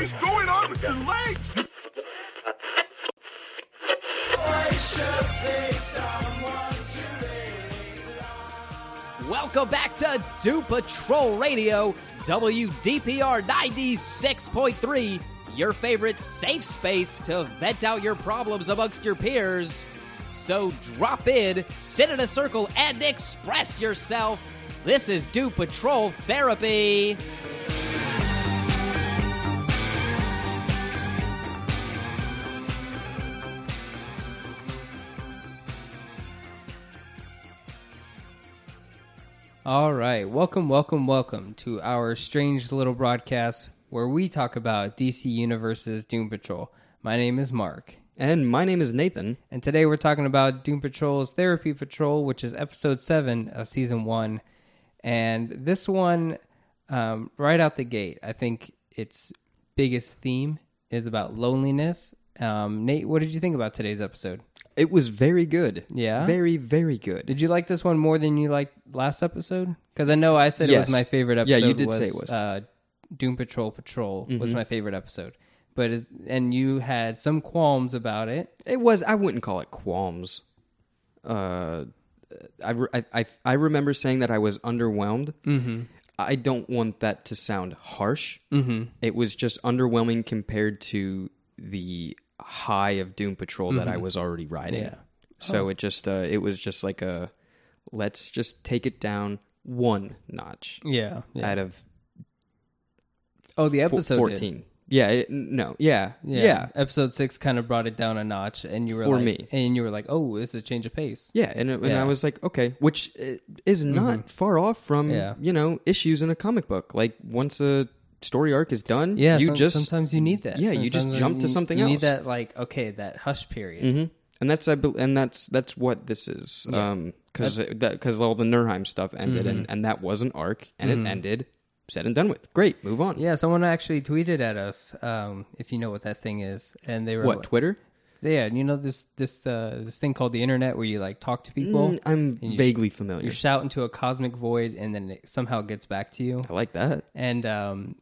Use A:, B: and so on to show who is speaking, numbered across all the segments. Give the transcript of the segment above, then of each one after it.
A: is going on with your legs?
B: Welcome back to Do Patrol Radio, WDPR 96.3, your favorite safe space to vent out your problems amongst your peers. So drop in, sit in a circle, and express yourself. This is Do Patrol Therapy.
C: All right. Welcome, welcome, welcome to our strange little broadcast where we talk about DC Universe's Doom Patrol. My name is Mark.
D: And my name is Nathan.
C: And today we're talking about Doom Patrol's Therapy Patrol, which is episode 7 of season 1. And this one, um, right out the gate, I think its biggest theme is about loneliness. Um, Nate, what did you think about today's episode?
D: It was very good.
C: Yeah?
D: Very, very good.
C: Did you like this one more than you liked last episode? Because I know I said it was my favorite episode.
D: Yeah, you did
C: was,
D: say it was. Mm-hmm.
C: Uh, Doom Patrol Patrol was my favorite episode. But is, and you had some qualms about it.
D: It was, I wouldn't call it qualms. Uh, I, I, I, I remember saying that I was underwhelmed. Mm-hmm. I don't want that to sound harsh. Mm-hmm. It was just underwhelming compared to the high of Doom Patrol that I was already riding.
C: Yeah.
D: So it just, uh, it was just like a, let's just take it down one notch
C: Yeah. yeah.
D: out of
C: Oh, the episode did.
D: 14. Yeah, it, no, yeah,
C: Yeah.
D: yeah,
C: Episode six kind of brought it down a notch, and you were
D: For
C: like,
D: me.
C: and you were like, "Oh, this is a change of pace."
D: Yeah, and, and
C: Yeah. Mm-hmm.
D: I was like, okay, which is not far off from you know issues in a comic book. Like once a story arc is done,
C: Yeah,
D: you
C: some-
D: just
C: sometimes you need that.
D: Yeah, you just
C: Sometimes
D: jump to something
C: you
D: else.
C: You need that, like, okay, that hush period.
D: Mhm. and that's I bel and that's that's what this is. Um, because that because all the Nurnheim stuff ended,
C: Mm-hmm.
D: and and that was an arc, and it ended, said and done with. Great, move on.
C: Yeah, someone actually tweeted at us, um, if you know what that thing is, and they were
D: What
C: like-
D: Twitter?
C: Yeah, you know this this uh, this thing called the internet where you like talk to people.
D: Mm, I'm
C: you sh-
D: vaguely familiar.
C: You shout into a cosmic void, and then it somehow gets back to you.
D: I like that.
C: And um,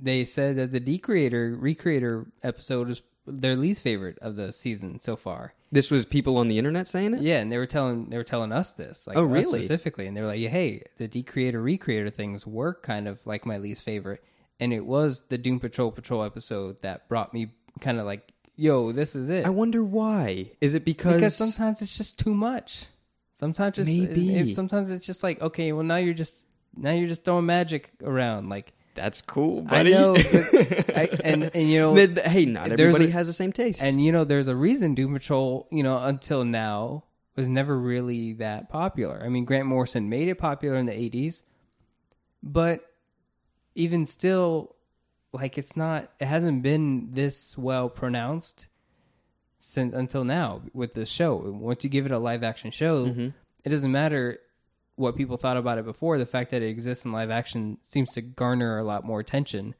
C: they said that the Decreator Recreator episode is their least favorite of the season so far.
D: This was people on the internet saying it.
C: Yeah, and they were telling they were telling us this, like
D: Oh, really?
C: specifically, and they were like, "Hey, the Decreator Recreator things were kind of like my least favorite, and it was the Doom Patrol Patrol episode that brought me kind of like, yo, this is it."
D: I wonder why. Is it because,
C: because sometimes it's just too much. Sometimes it's
D: Maybe.
C: it- sometimes it's just like okay, well now you're just now you're just throwing magic around. Like
D: that's cool,
C: I
D: buddy?
C: know, but I, and and you know,
D: hey, not everybody
C: a-
D: has the same taste.
C: and you know, there's a reason Doom Patrol, you know, until now was never really that popular. I mean, Grant Morrison made it popular in the '80s, but even still, like it's not, it hasn't been this well pronounced since until now with the show. Once you give it a live action show, mm-hmm. it doesn't matter what people thought about it before. The fact that it exists in live action seems to garner a lot more attention.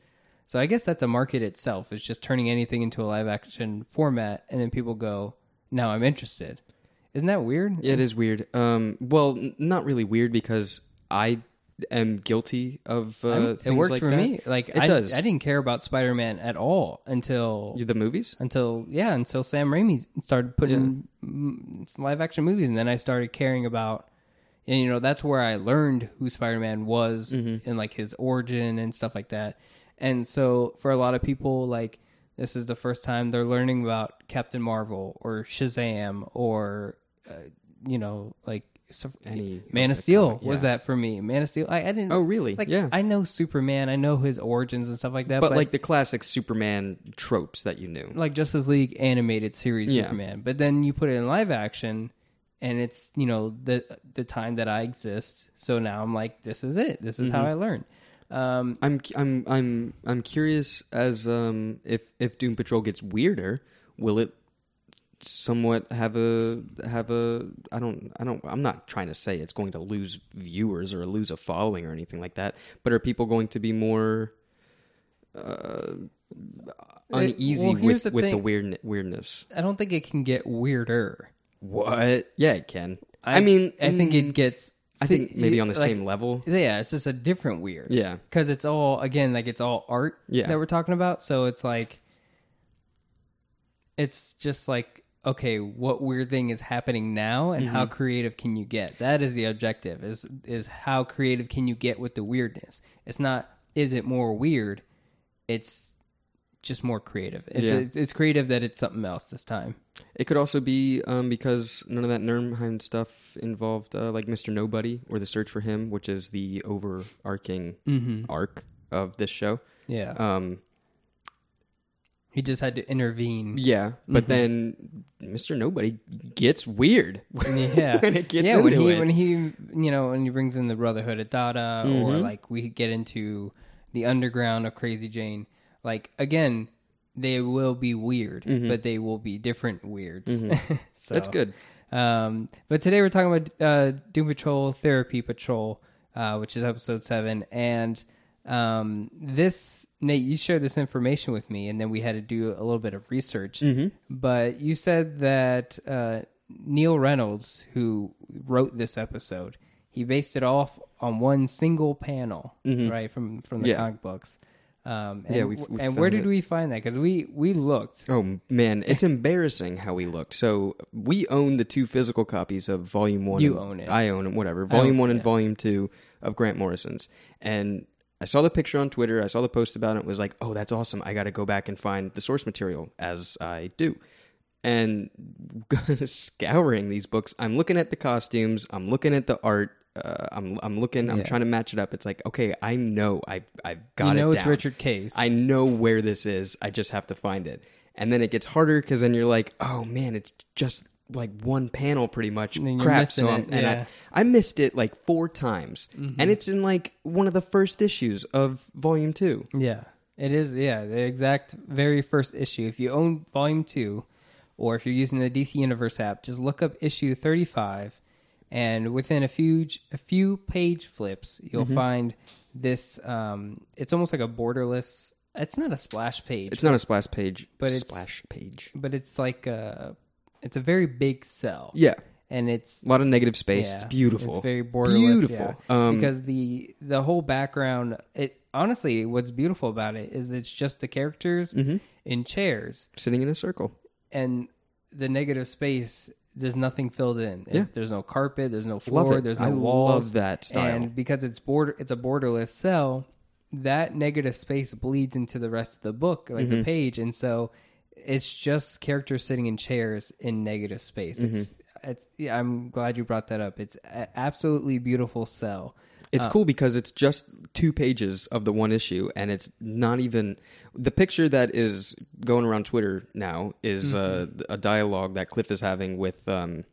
C: So I guess that's a market itself. It's just turning anything into a live action format, and then people go, "Now I'm interested." Isn't that weird?
D: It is weird. Um, well, n- not really weird because I am guilty of uh, things
C: it worked
D: like
C: for
D: that.
C: me. Like
D: it
C: I,
D: does.
C: I didn't care about Spider Man at all until
D: the movies.
C: until yeah until Sam Raimi started putting mm, live action movies, and then I started caring about. And you know that's where I learned who Spider Man was
D: Mm-hmm.
C: and like his origin and stuff like that. And so for a lot of people, like this is the first time they're learning about Captain Marvel or Shazam or uh, you know like so-
D: Any
C: Man of Steel
D: comic,
C: was that for me. Man of Steel. I, I didn't.
D: Oh, really?
C: Like
D: Yeah.
C: I know Superman. I know his origins and stuff like that.
D: But, like the classic Superman tropes that you knew.
C: like Justice League animated series
D: Yeah.
C: Superman. But then you put it in live action and it's, you know, the the time that I exist. So now I'm like, this is it. This is how
D: Mm-hmm.
C: I learn. Um
D: I'm I'm I'm I'm curious as um if if Doom Patrol gets weirder, will it somewhat have a have a I don't I don't I'm not trying to say it's going to lose viewers or lose a following or anything like that, but are people going to be more uh uneasy
C: well,
D: with
C: the
D: with the
C: thing.
D: weird weirdness?
C: I don't think it can get weirder.
D: What? Yeah, it can.
C: I,
D: I, mean,
C: I think
D: mm,
C: it gets
D: I
C: See,
D: think maybe on the
C: like-
D: same level.
C: Yeah, it's just a different weird.
D: Yeah.
C: because it's all again like it's all art
D: Yeah.
C: that we're talking about. So it's like, it's just like okay, what weird thing is happening now, and
D: Mm-hmm.
C: how creative can you get? That is the objective. Is is how creative can you get with the weirdness? It's not is it more weird? It's just more creative. It's,
D: Yeah.
C: it's, it's creative that it's something else this time.
D: It could also be um, because none of that Nurnheim stuff involved uh, like Mr. Nobody or the search for him, which is the overarching arc of this show.
C: Yeah,
D: Um,
C: he just had to intervene.
D: yeah, but then Mr. Nobody gets weird.
C: Yeah,
D: when it gets
C: yeah, when he
D: it.
C: when he you know when he brings in the Brotherhood of Dada, or
D: Mhm.
C: like we get into the underground of Crazy Jane. Like again, they will be weird, but they will be different weirds.
D: Mm-hmm. That's good.
C: Um, but today we're talking about uh, Doom Patrol Therapy Patrol, uh, which is episode seven, and um, this Nate, you shared this information with me, and then we had to do a little bit of research.
D: Mm-hmm.
C: But you said that uh, Neil Reynolds, who wrote this episode, he based it off on one single panel, right from from the
D: Mm-hmm. Yeah.
C: comic books. Um, and,
D: Yeah, we've- we've
C: and where did
D: it.
C: we find that? Because we we looked.
D: Oh man, it's embarrassing how we looked. So we own the two physical copies of Volume One.
C: You
D: and-
C: own it.
D: I own it. Whatever. Volume One and
C: yeah.
D: Volume Two of Grant Morrison's, and I saw the picture on Twitter. I saw the post about it. Was like, oh, that's awesome. I got to go back and find the source material as I do. And scouring these books, I'm looking at the costumes. I'm looking at the art. Uh, I'm I'm looking. I'm
C: Yeah.
D: trying to match it up. It's like, okay, I know I've I've got
C: you know
D: it
C: it's
D: down.
C: Richard Case.
D: I know where this is. I just have to find it. And then it gets harder because then you're like, oh man, it's just like one panel pretty much.
C: You're
D: Crap.
C: missing
D: So I'm,
C: it,
D: and
C: yeah. Mm-hmm.
D: I, I missed it like four times. And it's in like one of the first issues of volume two.
C: Yeah, it is. Yeah, the exact very first issue. If you own Volume Two, or if you're using the DC Universe app, just look up issue 35, and within a few a few page flips, you'll
D: Mm-hmm.
C: find this. Um, it's almost like a borderless. It's not a splash page,
D: It's not a splash page,
C: But it's-
D: splash page.
C: but it's like a. It's a very big cell.
D: Yeah.
C: and it's
D: A lot of negative space. It's beautiful.
C: It's very borderless.
D: Beautiful.
C: yeah.
D: Um,
C: because the the whole background. It honestly, what's beautiful about it is it's just the characters
D: Mm-hmm.
C: in chairs,
D: Sitting in a circle.
C: and the negative space. There's nothing filled in.
D: Yeah.
C: There's no carpet. There's no floor. There's no
D: I
C: walls.
D: love that style.
C: And because it's border, it's a borderless cell. That negative space bleeds into the rest of the book, like
D: Mm-hmm.
C: the page, and so it's just characters sitting in chairs in negative space. It's
D: Mm-hmm.
C: it's. Yeah, I'm glad you brought that up. It's a- absolutely beautiful cell.
D: It's
C: Uh,
D: cool because it's just two pages of the one issue, and it's not even the picture that is going around Twitter now is
C: Mm-hmm.
D: uh, a dialogue that Cliff is having with um,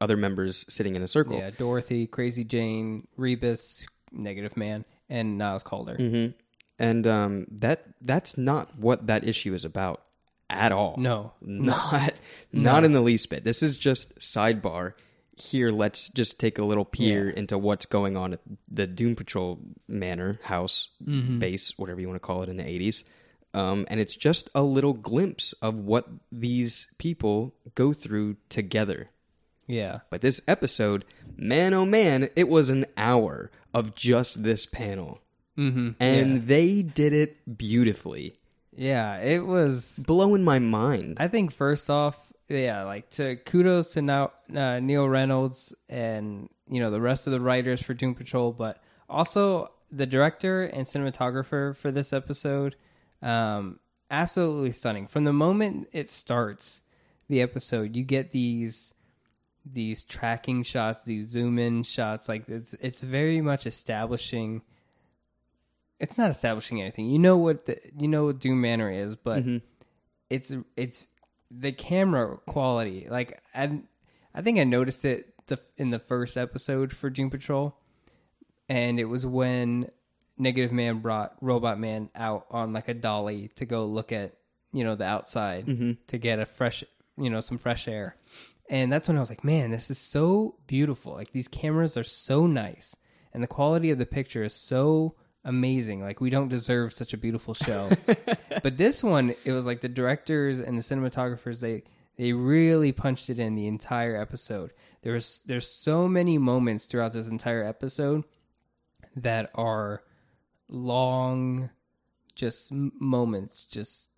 D: other members sitting in a circle.
C: Yeah, Dorothy, Crazy Jane, Rebis, Negative Man, and Niles Caulder.
D: Mm-hmm. And um, that that's not what that issue is about at all.
C: No,
D: not not in the least bit. This is just sidebar. Here, let's just take a little peer
C: Yeah.
D: into what's going on at the Doom Patrol Manor house
C: Mm-hmm.
D: base, whatever you want to call it in the eighties. Um, and it's just a little glimpse of what these people go through together.
C: yeah,
D: But this episode, man oh man, it was an hour of just this panel.
C: mm-hmm.
D: And they did it beautifully.
C: yeah, it was.
D: Blowing my mind.
C: I think first off, yeah, like to kudos to now uh, Neil Reynolds and you know the rest of the writers for Doom Patrol, but also the director and cinematographer for this episode. Um, absolutely stunning. From the moment it starts, the episode, you get these these tracking shots, these zoom in shots. Like it's it's very much establishing. It's not establishing anything. You know what the you know what Doom Manor is, but it's it's the camera quality. Like I, I think I noticed it the in the first episode for Doom Patrol, and it was when Negative Man brought Robot Man out on like a dolly to go look at you know the outside mm-hmm. to get a fresh you know some fresh air, and that's when I was like, man, this is so beautiful. Like these cameras are so nice, and the quality of the picture is so amazing. Like we don't deserve such a beautiful show. but this one, it was like the directors and the cinematographers they They really punched it in the entire episode. There's there's so many moments throughout this entire episode that are long, just moments, just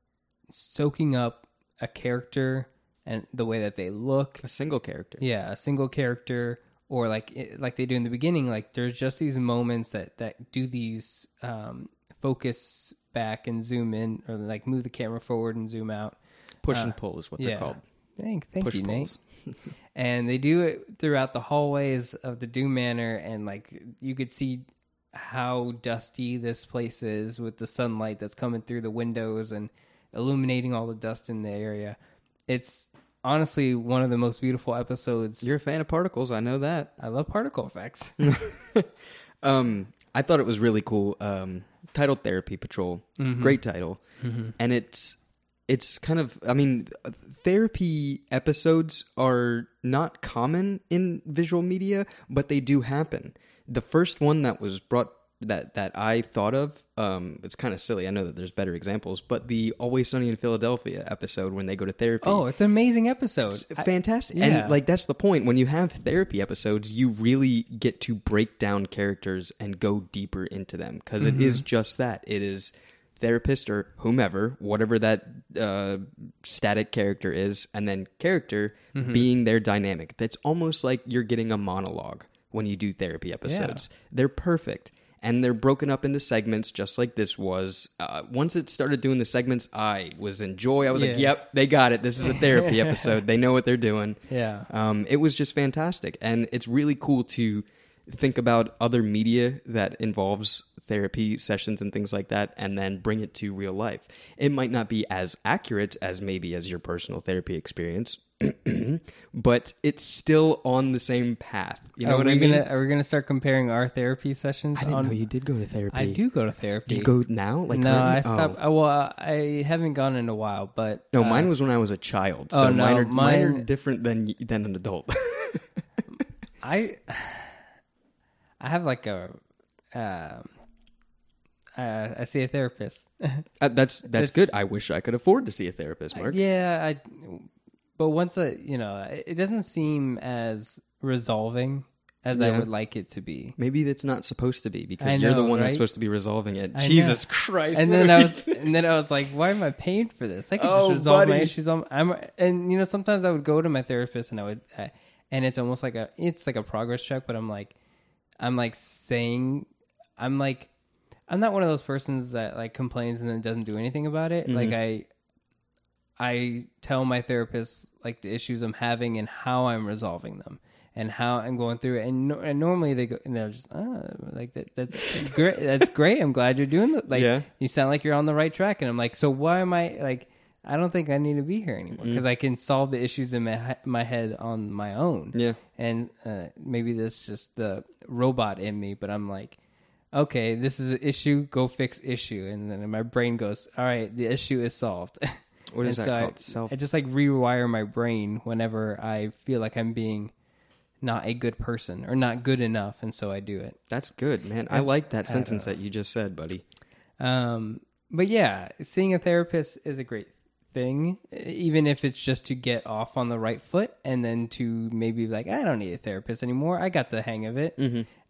C: soaking up a character and the way that they look.
D: A single character.
C: Yeah, a single character, or like like they do in the beginning. Like there's just these moments that that do these um, focus back and zoom in, or like move the camera forward and zoom out.
D: Push and pull is what they're called.
C: Thank, thank
D: Push
C: you, Nate. and they do it throughout the hallways of the Doom Manor, and like you could see how dusty this place is with the sunlight that's coming through the windows and illuminating all the dust in the area. It's honestly one of the most beautiful episodes.
D: You're a fan of particles. I know that.
C: I love particle effects.
D: Um, I thought it was really cool. Um, titled Therapy Patrol, great title, and it's it's kind of. I mean, therapy episodes are not common in visual media, but they do happen. The first one that was brought that that I thought of, um, it's kind of silly. I know that there's better examples, but the Always Sunny in Philadelphia episode when they go to therapy.
C: oh, it's an amazing episode. I-
D: fantastic
C: yeah.
D: and like that's the point when you have therapy episodes you really get to break down characters and go deeper into them because
C: Mm-hmm.
D: is just that it is therapist or whomever whatever that uh, static character is and then character
C: Mm-hmm.
D: being their dynamic that's almost like you're getting a monologue when you do therapy episodes they're perfect and they're broken up into segments just like this was. Uh, once it started doing the segments i was in joy. I was like yep they got it. This is a therapy episode. They know what they're doing.
C: Yeah.
D: um, it was just fantastic. And it's really cool to think about other media that involves therapy sessions and things like that and then bring it to real life. It might not be as accurate as maybe as your personal therapy experience but it's still on the same path you know
C: are
D: what i mean
C: gonna are we gonna start comparing our therapy sessions?
D: i didn't
C: on,
D: know you did go to therapy
C: I do go to therapy.
D: do you go now like
C: no? I stopped.
D: Oh.
C: I, well, I haven't gone in a while, but
D: no
C: uh,
D: mine was when i was a child so
C: Oh, no,
D: mine, are, mine are different than than an adult
C: I I have like a um uh, I see a therapist.
D: Uh, that's that's good i wish i could afford to see a therapist mark
C: yeah, I but once I, you know, it doesn't seem as resolving as I would like it to be.
D: Maybe that's not supposed to be because
C: I
D: you're the one that's supposed to be resolving it.
C: I
D: Jesus
C: know.
D: Christ!
C: And then I was, and then I was like, "Why am I paying for this? I could
D: Oh,
C: just resolve my issues on." I'm, and you know, sometimes I would go to my therapist, and I would, uh, and it's almost like a, it's like a progress check, but I'm like, I'm like saying, I'm like, I'm not one of those persons that like complains and then doesn't do anything about it. Like I, I tell my therapist like the issues I'm having and how I'm resolving them and how I'm going through it. And, no, and normally they go and they're just ah, like that. That's great. That's great. I'm glad you're doing that. Like
D: Yeah.
C: you sound like you're on the right track. And I'm like, so why am I like? I don't think I need to be here anymore because I can solve the issues in my my head on my own.
D: Yeah.
C: And uh, maybe that's just the robot in me, but I'm like, okay, this is an issue. Go fix issue, and then my brain goes, all right, the issue is solved.
D: What is
C: And
D: that
C: so I-
D: called? Self.
C: I just like rewire my brain whenever I feel like I'm being not a good person or not good enough, and so I do it.
D: That's good, man. I like that sentence that you just said, buddy.
C: Um, but yeah, seeing a therapist is a great thing, even if it's just to get off on the right foot and then to maybe be like, I don't need a therapist anymore. I got the hang of it.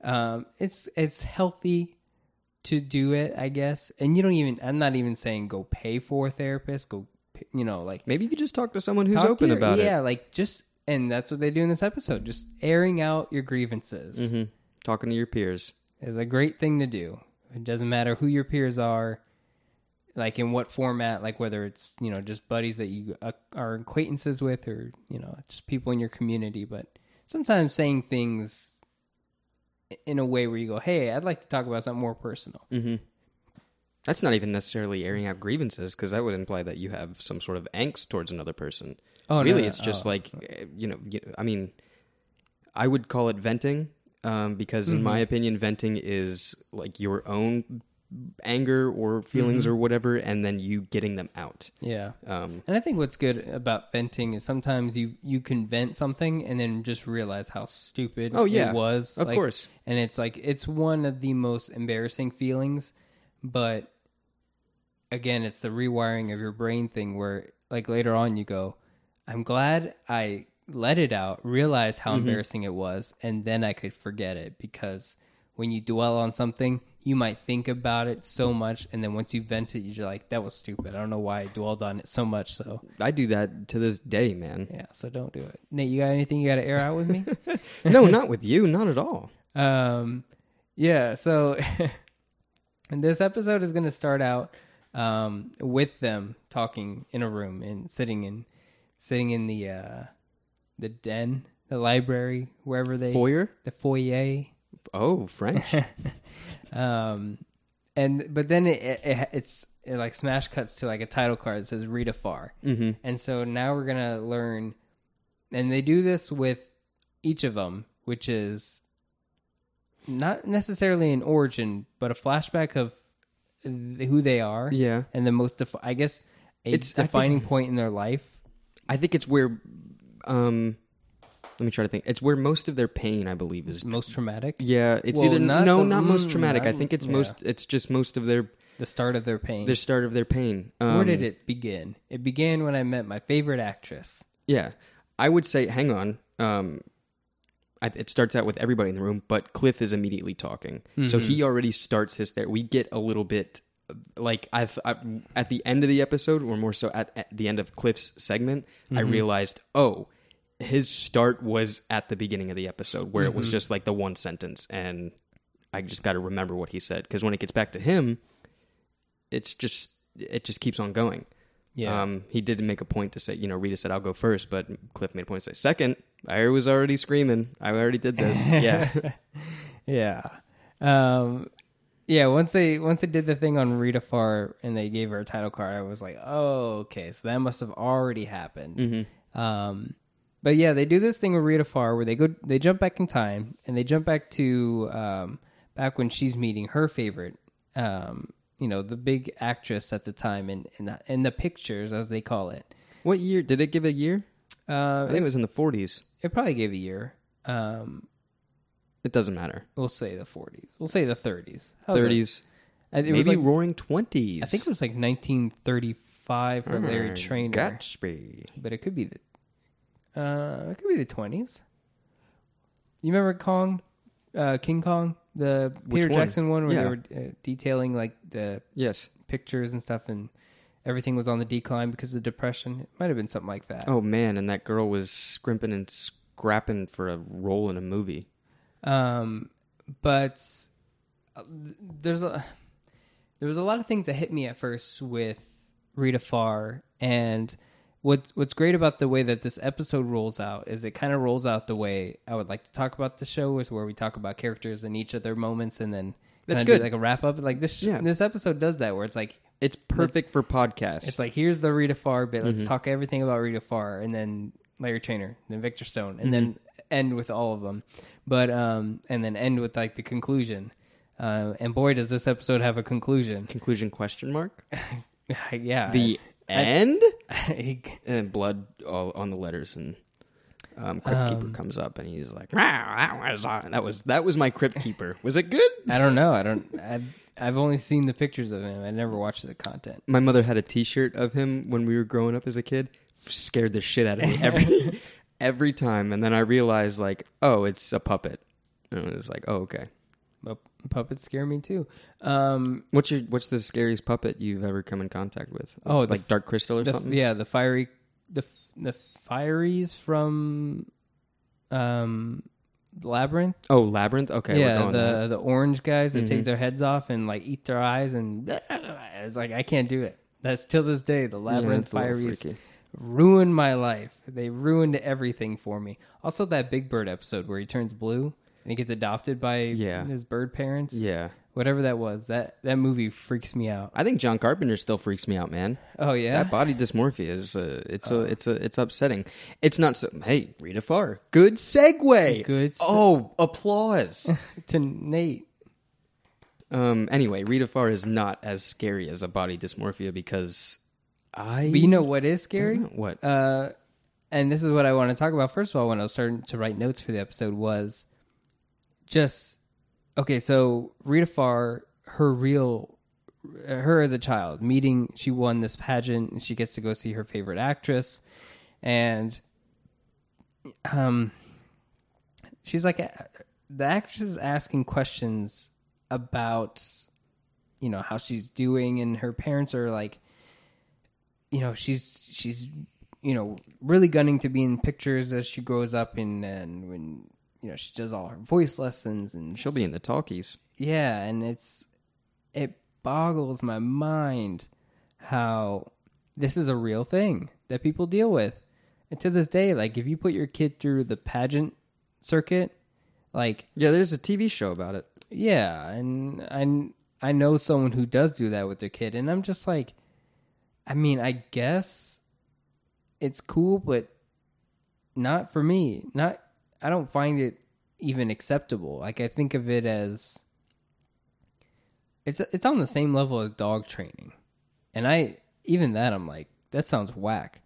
C: Um, it's it's healthy to do it, I guess. And you don't even. I'm not even saying go pay for a therapist. Go, you know, like
D: Maybe you could just talk to someone who's open
C: your-
D: about
C: yeah, like just. And that's what they do in this episode, just airing out your grievances
D: it. hmm Talking to your peers.
C: is a great thing to do. It doesn't matter who your peers are, like in what format, like whether it's you know just buddies that you uh, are acquaintances with, or you know just people in your community. But sometimes saying things in a way where you go, "Hey, I'd like to talk about something more personal."
D: hmm That's not even necessarily airing out grievances because that would imply that you have some sort of angst towards another person.
C: Oh, no,
D: really,
C: no.
D: it's just
C: Oh.
D: like uh, you know, you, I mean, I would call it venting um, because, in
C: Mm-hmm.
D: my opinion, venting is like your own anger or feelings
C: Mm-hmm.
D: or whatever, and then you getting them out.
C: Yeah.
D: Um,
C: And I think what's good about venting is sometimes you you can vent something and then just realize how stupid
D: Oh, yeah.
C: it was.
D: Of
C: Like,
D: course.
C: And it's like it's one of the most embarrassing feelings, but again, it's the rewiring of your brain thing where like later on you go, I'm glad I let it out, realized
D: Mm-hmm.
C: how embarrassing it was, and then I could forget it because when you dwell on something, you might think about it so much, and then once you vent it, you're like, "That was stupid. I don't know why I dwelled on it so much." So
D: I do that to this day, man.
C: yeah, so don't do it. Nate, you got anything you got to air out with me?
D: no, not with you, not at all.
C: Um, yeah. So, and this episode is going to start out um, with them talking in a room and sitting in sitting in the uh, the den, the library, wherever they
D: Foyer?
C: the foyer.
D: Oh, French.
C: Um, and but then it, it it's it like smash cuts to like a title card that says Rita Farr,
D: mm-hmm.
C: and so now we're gonna learn, and they do this with each of them, which is not necessarily an origin, but a flashback of who they are,
D: Yeah.
C: and the most, defi- I guess, a
D: It's- I think-
C: defining point in their life.
D: I think it's where um let me try to think. It's where most of their pain, I believe, is
C: Most traumatic,
D: Yeah, it's
C: Well,
D: either
C: not
D: no,
C: the-
D: not most
C: mm,
D: traumatic. I
C: not-
D: think it's
C: yeah.
D: most it's just most of their
C: the start of their pain.
D: the start of their pain. Um,
C: Where did it begin? It began when I met my favorite actress.
D: Yeah. I would say hang on. Um I, it starts out with everybody in the room, but Cliff is immediately talking. So
C: Mm-hmm.
D: he already starts his there. We get a little bit like I've, i at the end of the episode, or more so at, at the end of Cliff's segment, I
C: Mm-hmm.
D: realized, oh, his start was at the beginning of the episode where it
C: Mm-hmm.
D: was just like the one sentence, and I just got to remember what he said because when it gets back to him, it's just it just keeps on going.
C: Yeah.
D: Um, he did make a point to say, you know, Rita said, I'll go first, but Cliff made a point to say, second, I was already screaming. I already did this. Yeah.
C: Yeah. Um yeah, once they once they did the thing on Rita Farr and they gave her a title card, I was like, "Oh, okay, so that must have already happened." Um but yeah, they do this thing with Rita Farr where they go they jump back in time and they jump back to um back when she's meeting her favorite um you know, the big actress at the time in in the, in the pictures as they call it.
D: what year? Did it give a year?
C: Uh
D: I think it was in the 40s.
C: it probably gave a year. Um
D: It doesn't matter.
C: we'll say the 40s. We'll say the 30s. How's that?
D: 30s.
C: It
D: Maybe
C: was like
D: roaring 20s.
C: I think it was like 1935 for Larry
D: Hmm,
C: Trainor,
D: Gatsby.
C: but it could be the uh, it could be the 20s. You remember Kong, uh, King Kong, the
D: Which
C: Peter
D: one?
C: Jackson one, where
D: Yeah.
C: they were uh, detailing like the
D: Yes.
C: pictures and stuff, and everything was on the decline because of the depression. It might have been something like that.
D: Oh, man. And that girl was scrimping and scrapping for a role in a movie.
C: Um, but uh, there's a there was a lot of things that hit me at first with Rita Farr, and what's what's great about the way that this episode rolls out is it kind of rolls out the way I would like to talk about the show, is where we talk about characters in each of their moments, and then
D: That's good.
C: like a wrap up. Like this,
D: Yeah.
C: this episode does that, where it's like
D: It's perfect for podcasts.
C: it's like here's the Rita Farr bit. Let's
D: Mm-hmm.
C: talk everything about Rita Farr and then Larry Trainor, then Victor Stone, and then
D: Mm-hmm.
C: end with all of them. But um, and then end with like the conclusion. Uh, and boy, does this episode have a conclusion.
D: conclusion question mark.
C: yeah,
D: The end?
C: I-
D: and blood all on the letters and um, crypt keeper comes up and he's like "Wow, that was uh," that was that was my crypt keeper was it good
C: I don't know. I don't. I've, I've only seen the pictures of him. I never watched the content.
D: my mother had a t-shirt of him when we were growing up as a kid scared the shit out of me every every time and then i realized like oh it's a puppet and I was like oh okay
C: But puppets scare me too. Um,
D: what's your what's the scariest puppet you've ever come in contact with
C: Oh,
D: like
C: f-
D: dark crystal or
C: the,
D: something
C: yeah, the fiery, the f- the fireys from um, Labyrinth.
D: oh labyrinth okay we're
C: yeah,
D: going
C: the
D: there.
C: the orange guys that
D: Mhm.
C: take their heads off and like eat their eyes, and it's like I can't do it. That's till this day. The labyrinth
D: it's a little
C: fireys
D: freaky.
C: ruined my life. They ruined everything for me. Also, that Big Bird episode where he turns blue and he gets adopted by
D: Yeah.
C: his bird parents.
D: yeah
C: Whatever that was, that that movie freaks me out.
D: i think john carpenter still freaks me out man
C: Oh yeah,
D: That body dysmorphia is uh, it's a it's a it's upsetting. It's not so. Hey, Rita Farr, good segue.
C: Good se-
D: oh, applause.
C: to Nate.
D: um. Anyway, Rita Farr is not as scary as a body dysmorphia because I.
C: But you know what is scary?
D: what?
C: Uh, and this is what I want to talk about. First of all, when I was starting to write notes for the episode, was just okay. So Rita Farr, her real, her as a child, meeting, she won this pageant, and she gets to go see her favorite actress, and um, she's like the actress is asking questions about you know how she's doing and her parents are like you know she's she's you know really gunning to be in pictures as she grows up and and when you know she does all her voice lessons and
D: She'll be in the talkies.
C: yeah and it's it boggles my mind how this is a real thing that people deal with and to this day like if you put your kid through the pageant circuit like
D: Yeah, there's a TV show about it.
C: yeah, and I I know someone who does do that with their kid, and I'm just like, I mean, I guess it's cool, but not for me. Not I don't find it even acceptable. Like I think of it as it's it's on the same level as dog training, and I even that I'm like that sounds whack.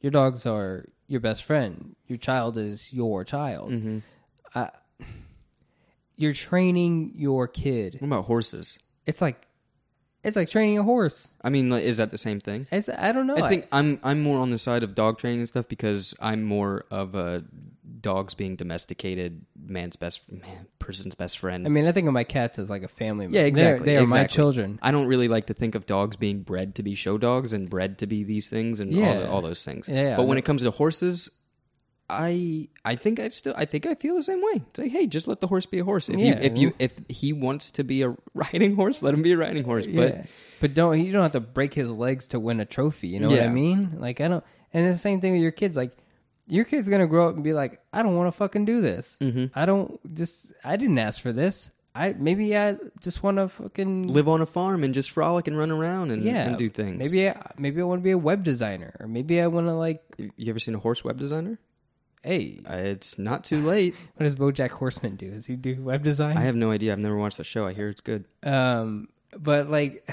C: Your dogs are your best friend. Your child is your child. Mm-hmm. I, you're training your kid.
D: What about horses?
C: It's like it's like training a horse.
D: I mean, like, is that the same thing?
C: It's, I don't know.
D: I think I'm I'm more on the side of dog training and stuff because I'm more of a dogs being domesticated, man's best man, person's best friend.
C: I mean, I think of my cats as like a family.
D: yeah,
C: They're-
D: exactly.
C: They are my children.
D: I don't really like to think of dogs being bred to be show dogs and bred to be these things and all, the, all those things.
C: Yeah,
D: but when it comes to horses, I I think I still I think I feel the same way. It's like, hey, just let the horse be a horse. If
C: Yeah.
D: you if you if he wants to be a riding horse, let him be a riding horse. But
C: yeah. But don't you don't have to break his legs to win a trophy. You know what I mean? Like I don't. And the same thing with your kids. Like your kid's gonna grow up and be like, I don't want to fucking do this.
D: Mm-hmm.
C: I don't just. I didn't ask for this. I maybe I just want to fucking
D: live on a farm and just frolic and run around and,
C: yeah
D: and do things.
C: Maybe I, maybe I want to be a web designer, or maybe I want to like.
D: you ever seen a horse web designer?
C: Hey,
D: Uh, it's not too late.
C: what does BoJack Horseman do? Does he do web design?
D: I have no idea. I've never watched the show. I hear it's good.
C: Um, but like,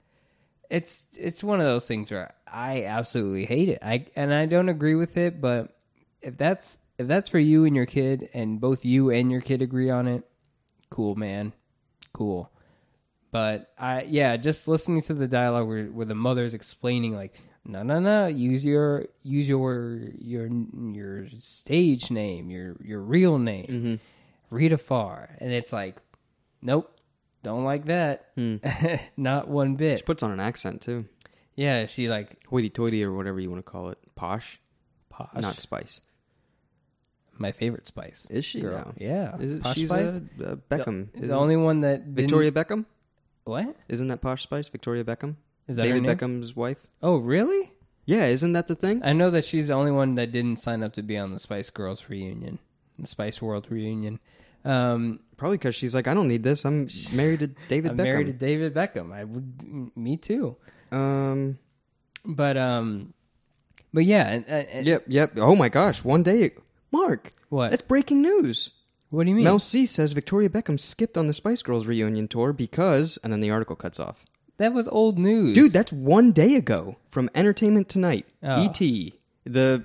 C: it's it's one of those things where I absolutely hate it. I and I don't agree with it. But if that's if that's for you and your kid, and both you and your kid agree on it, cool, man, cool. But I yeah, just listening to the dialogue where where the mother's explaining like. No, no, no. Use your use your your your stage name, your your real name, mm-hmm. Rita Farr, and it's like, nope, don't like that. Hmm. Not one bit.
D: She puts on an accent too.
C: Yeah, she like
D: Hoity-toity or whatever you want to call it. Posh,
C: posh.
D: not spice.
C: my favorite spice.
D: Is she
C: girl.
D: now?
C: Yeah,
D: Is it,
C: posh
D: she's
C: spice.
D: uh, uh, Beckham.
C: the, the only one that
D: Victoria Beckham.
C: What
D: Isn't that Posh Spice? Victoria Beckham.
C: is that?
D: David? Beckham's wife.
C: Oh, really?
D: Yeah, isn't that the thing?
C: I know that she's the only one that didn't sign up to be on the Spice Girls reunion, the Spice World reunion. Um,
D: Probably because she's like, I don't need this. I'm married to David
C: I'm
D: Beckham.
C: married to David Beckham. I would, me too.
D: Um.
C: But um, but yeah. And, and,
D: Yep. Yep. Oh my gosh. One day, Mark.
C: What?
D: That's breaking news.
C: What do you mean?
D: Mel C says Victoria Beckham skipped on the Spice Girls reunion tour because, and then the article cuts off.
C: that was old news,
D: Dude, that's one day ago from Entertainment Tonight.
C: Oh.
D: ET. The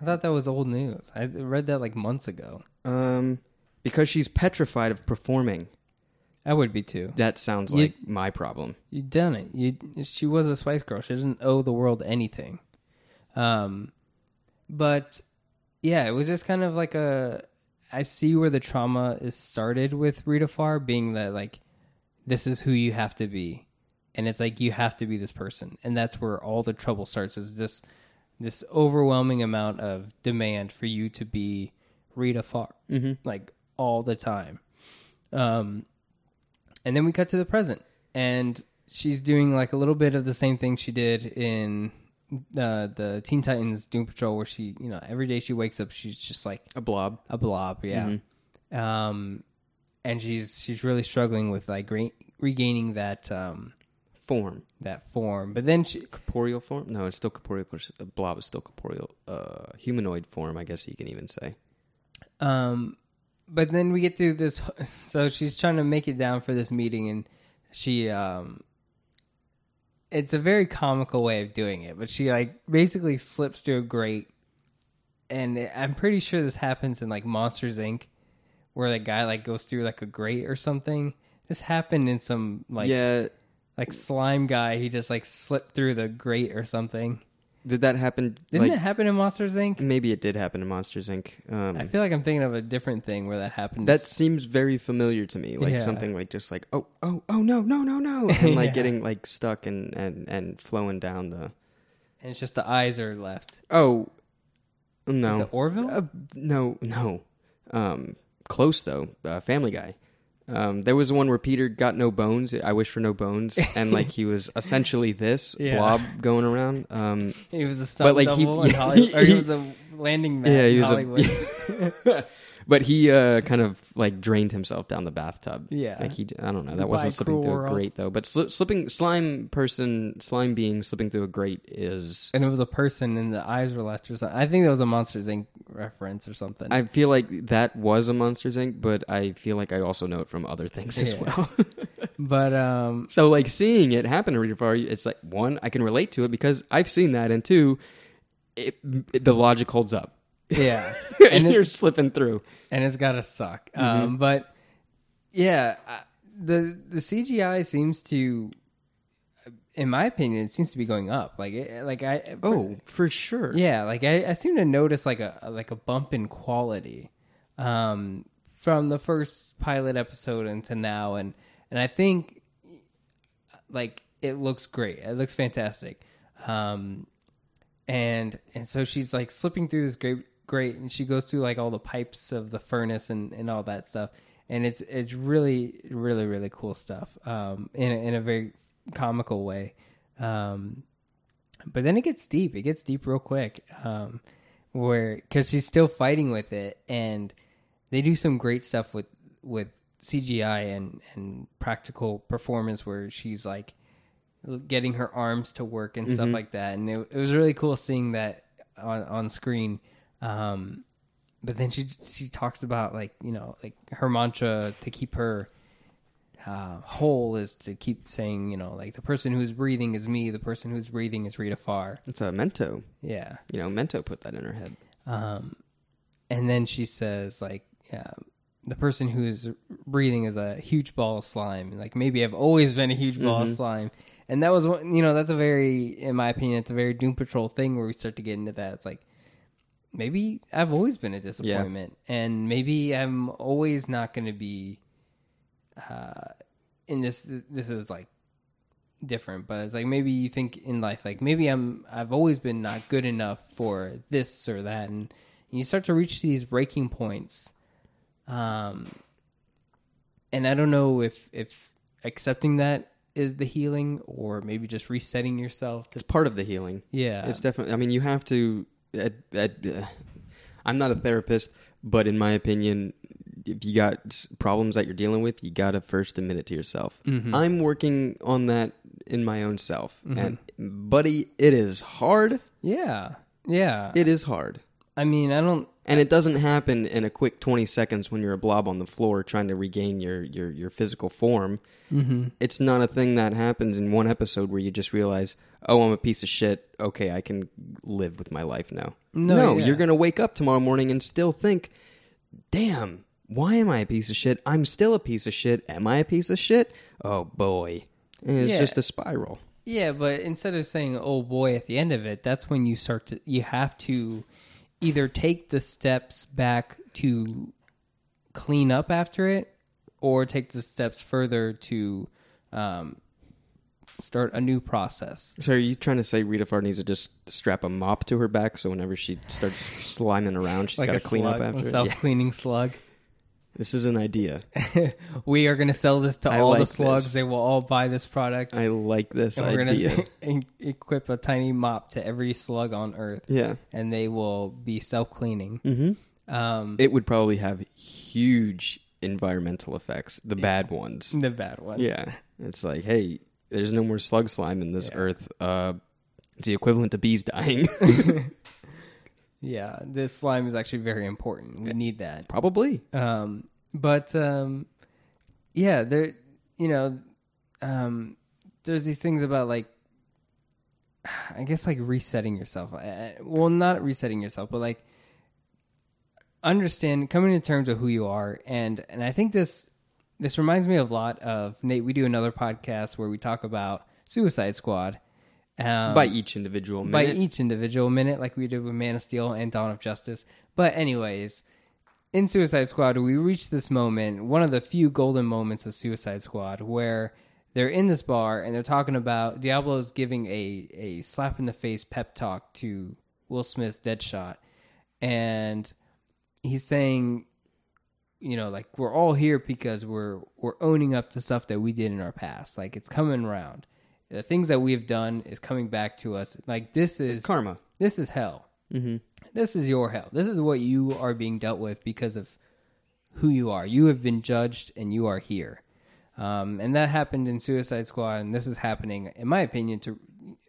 C: I thought that was old news. I read that like months ago.
D: um because she's petrified of performing.
C: I would be too.
D: That sounds
C: You-
D: like my problem.
C: You done it. You she was a Spice Girl. She doesn't owe the world anything. Um, but yeah, it was just kind of like a. I see where the trauma is started with Rita Farr being that like, this is who you have to be, and it's like you have to be this person, and that's where all the trouble starts. Is this this overwhelming amount of demand for you to be Rita Farr, mm-hmm. like all the time. Um, and then we cut to the present, and she's doing like a little bit of the same thing she did in uh, the Teen Titans Doom Patrol, where she, you know, every day she wakes up, she's just like
D: A blob.
C: a blob, yeah. Um, and she's she's really struggling with like re- regaining that um
D: Form.
C: that form. But then she,
D: Corporeal form? No, it's still corporeal. A blob is still corporeal. Uh, humanoid form, I guess you can even say.
C: Um, but then we get to this. So she's trying to make it down for this meeting, and she um, it's a very comical way of doing it. But she like basically slips through a grate, and I'm pretty sure this happens in like Monsters Inc., where the guy like goes through like a grate or something. This happened in some like
D: yeah,
C: like slime guy. He just like slipped through the grate or something.
D: Did that happen?
C: Didn't
D: like,
C: it happen in Monsters Inc?
D: maybe it did happen in Monsters Inc. Um,
C: I feel like I'm thinking of a different thing where that happened.
D: that seems very familiar to me, like
C: Yeah.
D: something like just like oh oh oh no no no no, and like
C: Yeah.
D: getting like stuck and and and flowing down the.
C: and it's just the eyes are left.
D: Oh no,
C: Is it Orville?
D: Uh, no, no. Um, close though. Uh, Family Guy. Um, there was one where Peter got no bones. I wish for no bones, and like he was essentially this
C: Yeah.
D: blob going around. Um,
C: He was a stunt
D: like, he-
C: double in
D: yeah,
C: Hollywood, or he
D: he-
C: was a landing man.
D: yeah, he was
C: Hollywood.
D: a. but he uh, kind of like drained himself down the bathtub.
C: Yeah.
D: like he. I don't know. That
C: Goodbye,
D: wasn't slipping
C: cruel
D: through a grate though. But sli- slipping slime person, slime being slipping through a grate is.
C: and it was a person, and the eyes were left or something. I think that was a Monsters Inc. reference or something.
D: I feel like that was a Monsters Inc., but I feel like I also know it from other things as well.
C: but um,
D: So like seeing it happen to Rita Farr, it's like one, I can relate to it because I've seen that, and two, it, the logic holds up.
C: Yeah,
D: and you're slipping through.
C: and it's gotta suck.
D: Mm-hmm.
C: Um, but yeah, I- the the CGI seems to, in my opinion, it seems to be going up. Like it, like I
D: Oh, for sure.
C: Yeah, like I, I seem to notice like a like a bump in quality um, from the first pilot episode into now, and and I think like it looks great. It looks fantastic, um, and and so she's like slipping through this great great, and she goes through like all the pipes of the furnace and and all that stuff, and it's it's really really really cool stuff um, in a, in a very comical way. Um, but then it gets deep. It gets deep real quick. Um, where because she's still fighting with it, and they do some great stuff with with CGI and and practical performance where she's like getting her arms to work and stuff like that, and it, it was really cool seeing that on on screen. Um, but then she she talks about like you know like her mantra to keep her uh, whole is to keep saying you know like the person who's breathing is me, the person who's breathing is Rita Farr.
D: It's a Mento.
C: Yeah.
D: You know, Mento put that in her head.
C: Um, and then she says, like, yeah, the person who's breathing is a huge ball of slime. Like, maybe I've always been a huge ball of slime. And that was, one- you know, that's a very, in my opinion, it's a very Doom Patrol thing where we start to get into that. It's like, maybe I've always been a disappointment. And maybe I'm always not going to be, uh, in this, this is like, different but it's like maybe you think in life like maybe i'm i've always been not good enough for this or that and you start to reach these breaking points um and i don't know if if accepting that is the healing or maybe just resetting yourself to
D: It's part of the healing.
C: yeah
D: It's definitely. I mean, you have to. At, at, uh, I'm not a therapist, but in my opinion, if you got problems that you're dealing with, you got to first admit it to yourself. I'm working on that in my own self, and buddy, it is hard.
C: yeah yeah
D: It is hard,
C: i mean i don't
D: and it doesn't happen in a quick 20 seconds when you're a blob on the floor trying to regain your your your physical form.
C: mm-hmm.
D: It's not a thing that happens in one episode where you just realize, oh, I'm a piece of shit. Okay, I can live with my life now.
C: No, yeah.
D: you're going to wake up tomorrow morning and still think, damn, why am I a piece of shit? I'm still a piece of shit. Am I a piece of shit? Oh, boy. And it's
C: Yeah.
D: just a spiral.
C: Yeah, but instead of saying "oh boy" at the end of it, that's when you start to you have to either take the steps back to clean up after it, or take the steps further to um, start a new process.
D: So are you trying to say Rita Farr needs to just strap a mop to her back so whenever she starts sliming around, she's
C: like
D: got to clean
C: slug,
D: up after
C: a self-cleaning slug.
D: This is an idea.
C: we are going to sell this to
D: I
C: all the slugs.
D: this.
C: They will all buy this product.
D: I like this
C: and we're
D: idea.
C: going to equip a tiny mop to every slug on Earth,
D: yeah.
C: and they will be self-cleaning.
D: Mm-hmm.
C: Um,
D: It would probably have huge environmental effects, the bad ones.
C: the bad ones.
D: Yeah. It's like, hey, there's no more slug slime in this earth. Uh, it's the equivalent to bees dying.
C: Yeah, this slime is actually very important. We need that.
D: probably.
C: Um, but um, yeah, there, you know, um, there's these things about like, I guess like resetting yourself. Well, not resetting yourself, but like understand coming to terms with who you are, and and I think this this reminds me a lot of Nate. We do another podcast where we talk about Suicide Squad, Um,
D: by each individual
C: by
D: minute.
C: each individual minute, like we did with Man of Steel and Dawn of Justice. But anyways, in Suicide Squad, we reach this moment, one of the few golden moments of Suicide Squad, where they're in this bar and they're talking about Diablo's giving a a slap in the face pep talk to Will Smith's Deadshot, and he's saying, you know, like we're all here because we're we're owning up to stuff that we did in our past. Like it's coming around. The things that we have done is coming back to us. Like this is
D: karma.
C: This is hell. Mm-hmm. This is your hell. This is what you are being dealt with because of who you are. You have been judged, and you are here. Um, and that happened in Suicide Squad, and this is happening, in my opinion, to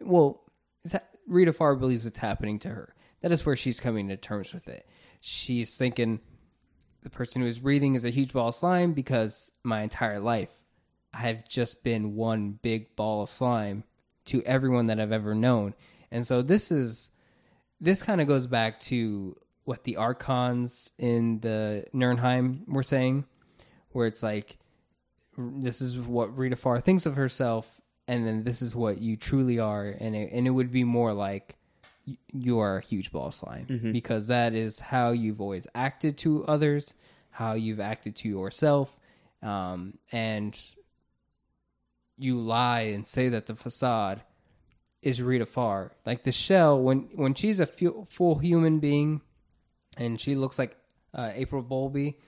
C: well, it's ha- Rita Farr believes it's happening to her. That is where she's coming to terms with it. She's thinking the person who is breathing is a huge ball of slime because my entire life I have just been one big ball of slime to everyone that I've ever known. And so this is this kind of goes back to what the archons in the Nurnheim were saying, where it's like this is what Rita Farr thinks of herself, and then this is what you truly are, and it, and it would be more like you are a huge ball slime because that is how you've always acted to others, how you've acted to yourself, um, and you lie and say that the facade is Rita Farr. Like the shell, when when she's a fu- full human being, and she looks like uh, April Bowlby,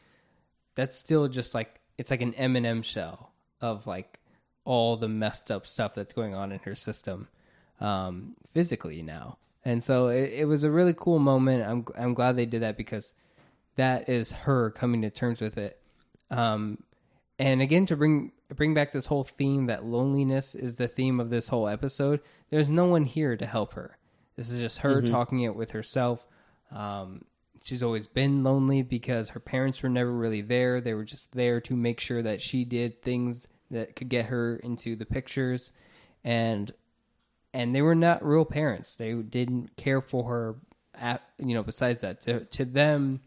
C: that's still just like it's like an M&M shell of like all the messed up stuff that's going on in her system um, physically now. And so it, it was a really cool moment. I'm I'm glad they did that because that is her coming to terms with it. Um, and again, to bring bring back this whole theme that loneliness is the theme of this whole episode. There's no one here to help her. This is just her talking it with herself. Um, she's always been lonely because her parents were never really there. They were just there to make sure that she did things that could get her into the pictures, and and they were not real parents. They didn't care for her. At, you know, besides that, to to them,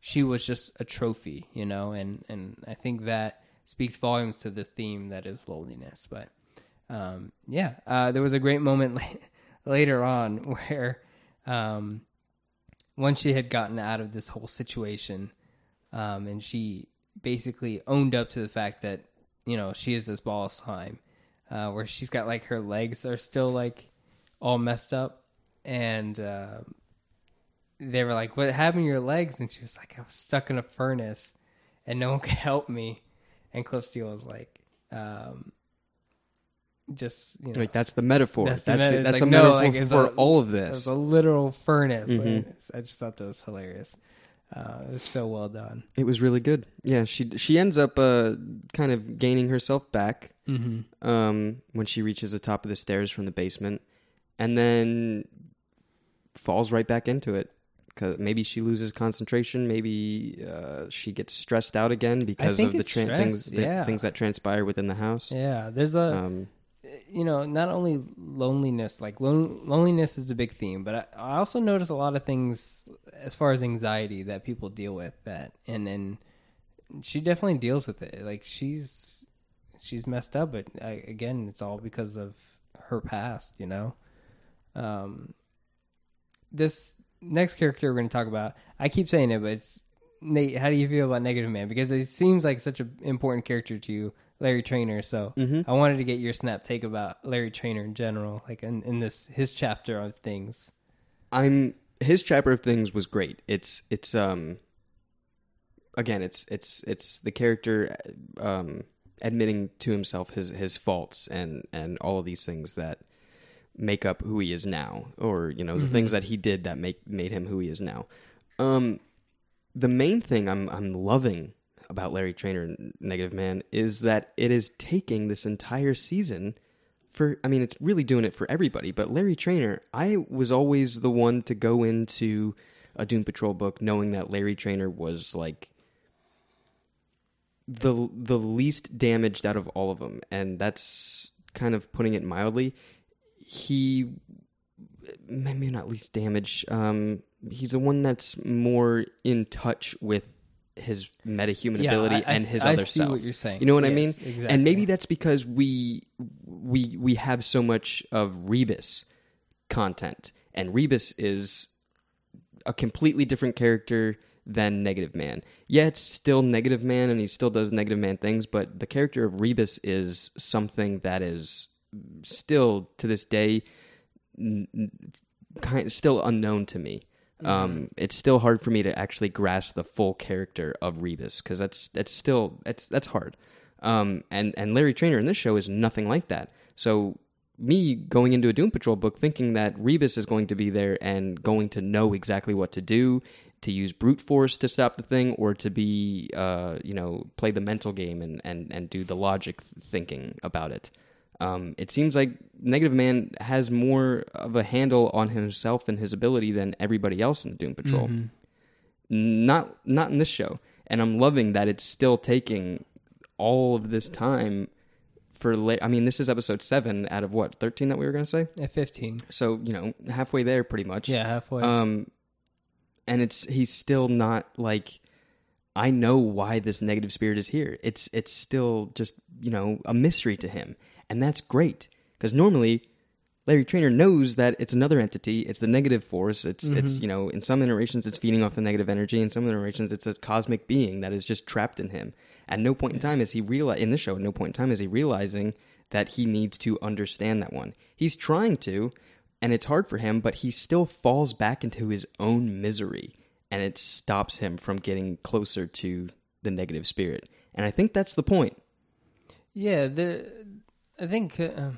C: she was just a trophy. You know, and and I think that speaks volumes to the theme that is loneliness. But um, yeah, uh, there was a great moment later on where um, once she had gotten out of this whole situation, um, and she basically owned up to the fact that you know she is this ball of slime, uh, where she's got like her legs are still like all messed up, and uh, they were like, "What happened to your legs?" And she was like, "I was stuck in a furnace, and no one could help me." And Cliff Steele was like, um, "Just you know,
D: Like that's the metaphor.
C: That's
D: That's
C: the
D: it. that's
C: it's
D: a
C: no,
D: metaphor
C: like,
D: for
C: a-
D: all of this.
C: it was a literal furnace."
D: Mhm.
C: I just thought that was hilarious. Uh, it was so well done.
D: It was really good. Yeah, she she ends up uh, kind of gaining herself back
C: Mm-hmm.
D: um, when she reaches the top of the stairs from the basement, and then falls right back into it. Cause maybe she loses concentration. Maybe uh, she gets stressed out again because of the tran things
C: yeah.
D: things that transpire within the house.
C: Yeah, there's a
D: Um,
C: you know not only loneliness like lon- loneliness is the big theme but I, I also notice a lot of things as far as anxiety that people deal with that and and she definitely deals with it. Like she's she's messed up but I, again it's all because of her past you know? Um this next character we're going to talk about i keep saying it but it's nate how do you feel about negative man? Because it seems like such an important character to you larry trainor so i wanted to get your snap take about larry trainor in general like in, in this his chapter of things
D: I'm his chapter of things was great. It's it's um again it's it's it's the character um admitting to himself his his faults and and all of these things that make up who he is now or you know the things that he did that make made him who he is now. Um the main thing I'm I'm loving about Larry Trainor Negative Man is that it is taking this entire season for I mean it's really doing it for everybody, but Larry Trainor, I was always the one to go into a Doom Patrol book knowing that Larry Trainor was like the the least damaged out of all of them, and that's kind of putting it mildly. He maybe not least damaged. Um, he's the one that's more in touch with his metahuman
C: Yeah,
D: ability
C: I-
D: and his
C: I
D: other
C: see
D: self.
C: what you're saying.
D: You know what I mean?
C: exactly.
D: And maybe that's because we we we have so much of Rebis content, and Rebis is a completely different character than Negative Man. Yeah, it's still Negative Man, and he still does Negative Man things, but the character of Rebis is something that is still to this day n- n- kind of still unknown to me. Um, it's still hard for me to actually grasp the full character of Rebis because that's that's still that's that's hard. Um, and and Larry Trainor in this show is nothing like that. So me going into a Doom Patrol book thinking that Rebis is going to be there and going to know exactly what to do, to use brute force to stop the thing, or to be uh, you know play the mental game and and and do the logic thinking about it. Um, it seems like Negative Man has more of a handle on himself and his ability than everybody else in Doom Patrol. Not not in this show, and I'm loving that it's still taking all of this time for. La- I mean, this is episode seven out of what thirteen that we were going to say.
C: At 15.
D: So you know, halfway there, pretty much.
C: Yeah, halfway.
D: Um, and it's he's still not like I know why this negative spirit is here. It's it's still just you know a mystery to him, and that's great because normally Larry Trainor knows that it's another entity. It's the negative force. It's mm-hmm. it's you know in some iterations it's feeding off the negative energy. In some iterations it's a cosmic being that is just trapped in him. At no point in time is he real in this show. At no point in time is he realizing that he needs to understand that one. He's trying to, and it's hard for him, but he still falls back into his own misery, and it stops him from getting closer to the negative spirit. And I think that's the point.
C: yeah, the I think uh,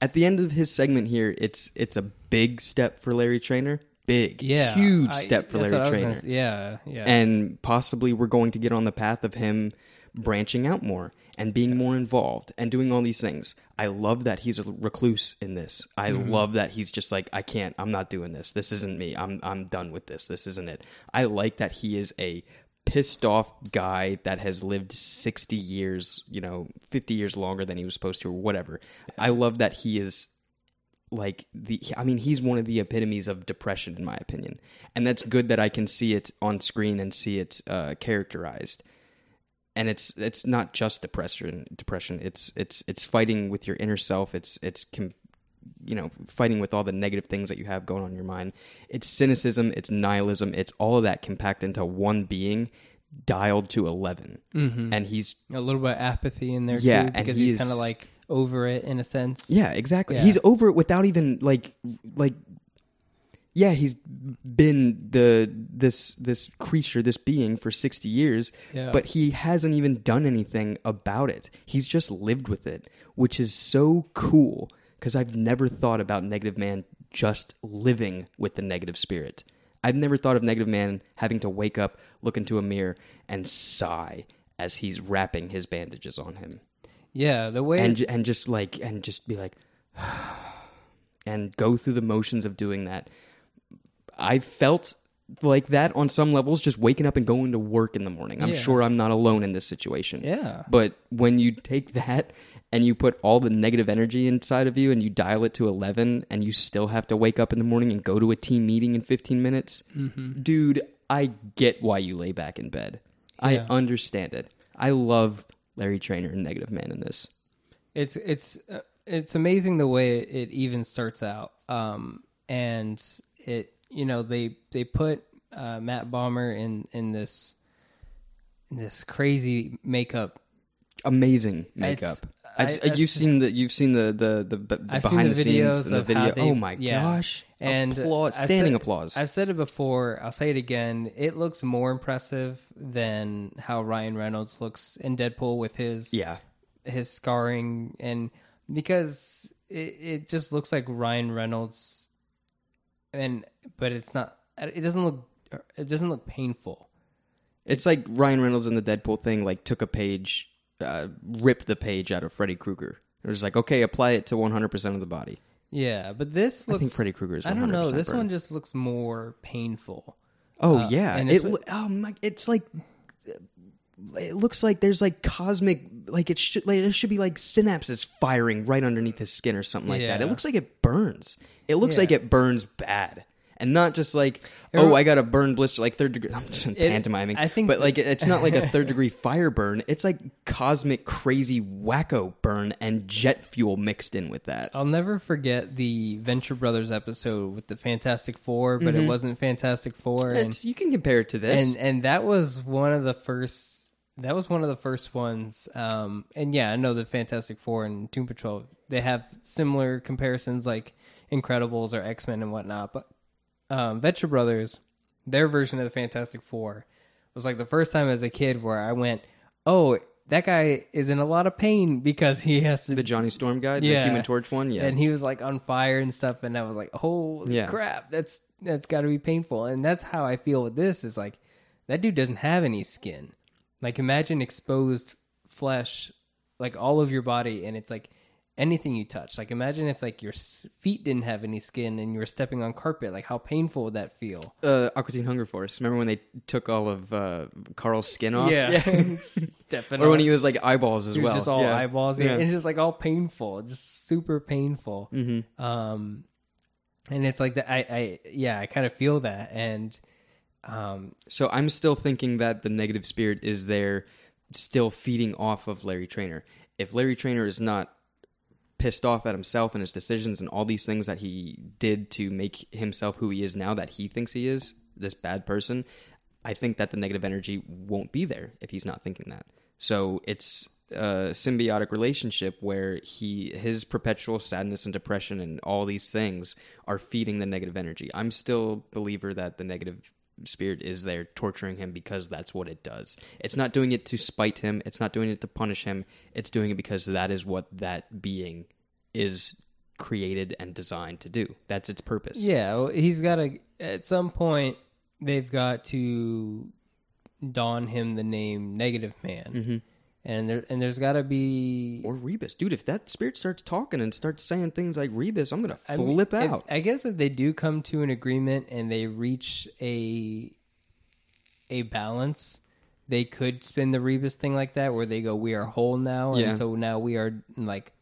D: At the end of his segment here, it's it's a big step for Larry Trainor. Big,
C: yeah,
D: huge
C: I-
D: step for Larry
C: what I was Trainor. say. Yeah, yeah.
D: and possibly we're going to get on the path of him branching out more and being more involved and doing all these things. I love that he's a recluse in this. I
C: Mm-hmm.
D: love that he's just like I can't I'm not doing this. This isn't me. I'm I'm done with this. This isn't it. I like that he is a pissed off guy that has lived 60 years, you know, 50 years longer than he was supposed to or whatever. I love that he is like the I mean he's one of the epitomes of depression in my opinion. And that's good that I can see it on screen and see it uh, characterized. And it's it's not just depression depression. It's it's it's fighting with your inner self. It's it's com- you know fighting with all the negative things that you have going on in your mind. It's cynicism, it's nihilism, it's all of that compact into one being dialed to 11. Mm-hmm. And he's
C: a little bit of apathy in there
D: Yeah,
C: too, because
D: he
C: he's kind of like over it in a sense.
D: Yeah, exactly.
C: Yeah.
D: He's over it without even like like yeah, he's been the this this creature, this being for 60 years,
C: Yeah.
D: but he hasn't even done anything about it. He's just lived with it, which is so cool cuz I've never thought about negative man just living with the negative spirit. I've never thought of negative man having to wake up, look into a mirror and sigh as he's wrapping his bandages on him
C: Yeah, the way
D: and and just like and just be like and go through the motions of doing that i felt like that on some levels just waking up and going to work in the morning i'm
C: Yeah.
D: sure i'm not alone in this situation
C: Yeah.
D: but when you take that and you put all the negative energy inside of you and you dial it to 11 and you still have to wake up in the morning and go to a team meeting in 15 minutes?
C: Mm-hmm.
D: dude i get why you lay back in bed. I understand it. I love larry trainor and negative man in this.
C: It's it's uh, it's amazing the way it, it even starts out. Um and it you know they they put uh matt bomer in in this in this crazy makeup.
D: Amazing makeup.
C: It's-
D: I've,
C: I-
D: uh,
C: you've
D: seen the you've seen the the the, the behind
C: the
D: the, scenes and the video.
C: they-
D: oh my
C: yeah.
D: gosh!
C: and
D: applause, standing
C: said-
D: applause.
C: I've said it before. I'll say it again. It looks more impressive than how Ryan Reynolds looks in Deadpool with his
D: yeah,
C: his scarring and because it, it just looks like Ryan Reynolds and but it's not it doesn't look it doesn't look painful.
D: it's like Ryan Reynolds in the Deadpool thing. Like took a page, uh, ripped the page out of Freddy Krueger. It was like, okay, apply it to 100 percent of the body.
C: Yeah, but this looks
D: I think Freddy Krueger is. 100%
C: I don't know. This
D: burned.
C: one just looks more painful.
D: Oh
C: uh,
D: yeah,
C: and
D: it.
C: it's-
D: Oh my, it's like. It looks like there's like cosmic, like it should, like there should be like synapses firing right underneath his skin or something like that. It looks like it burns. It looks
C: Yeah.
D: like it burns bad, and not just like, oh, I got a burn blister, like third degree. I'm just pantomiming.
C: I think-
D: but like it's not like a third degree fire burn. It's like cosmic, crazy, wacko burn and jet fuel mixed in with that.
C: I'll never forget the Venture Brothers episode with the Fantastic Four, but it wasn't Fantastic Four, and
D: you can compare it to this.
C: and and that was one of the first. That was one of the first ones. Um, and yeah, I know the Fantastic Four and Doom Patrol they have similar comparisons like Incredibles or X Men and whatnot, but um, Venture Brothers, their version of the Fantastic Four, was like the first time as a kid where I went, "Oh, that guy is in a lot of pain because he has to
D: the Johnny Storm guy, the Human Torch one, yeah.
C: and he was like on fire and stuff and i was like holy
D: Yeah.
C: crap that's that's got to be painful. And that's how i feel with this is like that dude doesn't have any skin. Like imagine exposed flesh like all of your body and it's like anything you touch like imagine if like your feet didn't have any skin and you were stepping on carpet like how painful would that feel
D: uh, Aqua Teen Hunger Force. Remember when they took all of uh, Carl's skin off? Yeah, yeah.
C: stepping
D: or when he was like eyeballs as
C: He was
D: well.
C: just all
D: Yeah.
C: eyeballs.
D: Yeah.
C: It's just like all painful, just super painful.
D: Mm-hmm.
C: Um, and it's like that. I, I, yeah, I kind of feel that. And, um,
D: So I'm still thinking that the negative spirit is there, still feeding off of Larry Trainor. If Larry Trainor is not pissed off at himself and his decisions and all these things that he did to make himself who he is now, that he thinks he is this bad person, I think that the negative energy won't be there if he's not thinking that. So it's a symbiotic relationship where he his perpetual sadness and depression and all these things are feeding the negative energy. I'm still believer that the negative spirit is there torturing him because that's what it does. It's not doing it to spite him, it's not doing it to punish him. It's doing it because that is what that being is created and designed to do. That's its purpose.
C: yeah, well, he's got to, at some point, they've got to don him the name Negative Man.
D: Mm-hmm.
C: And there, and there's got to be,
D: Or Rebis. Dude, if that spirit starts talking and starts saying things like Rebis, I'm going to
C: I mean,
D: flip
C: if-
D: out.
C: I guess if they do come to an agreement and they reach a a balance, they could spin the Rebis thing like that, where they go, "We are whole now," and
D: Yeah.
C: so now we are like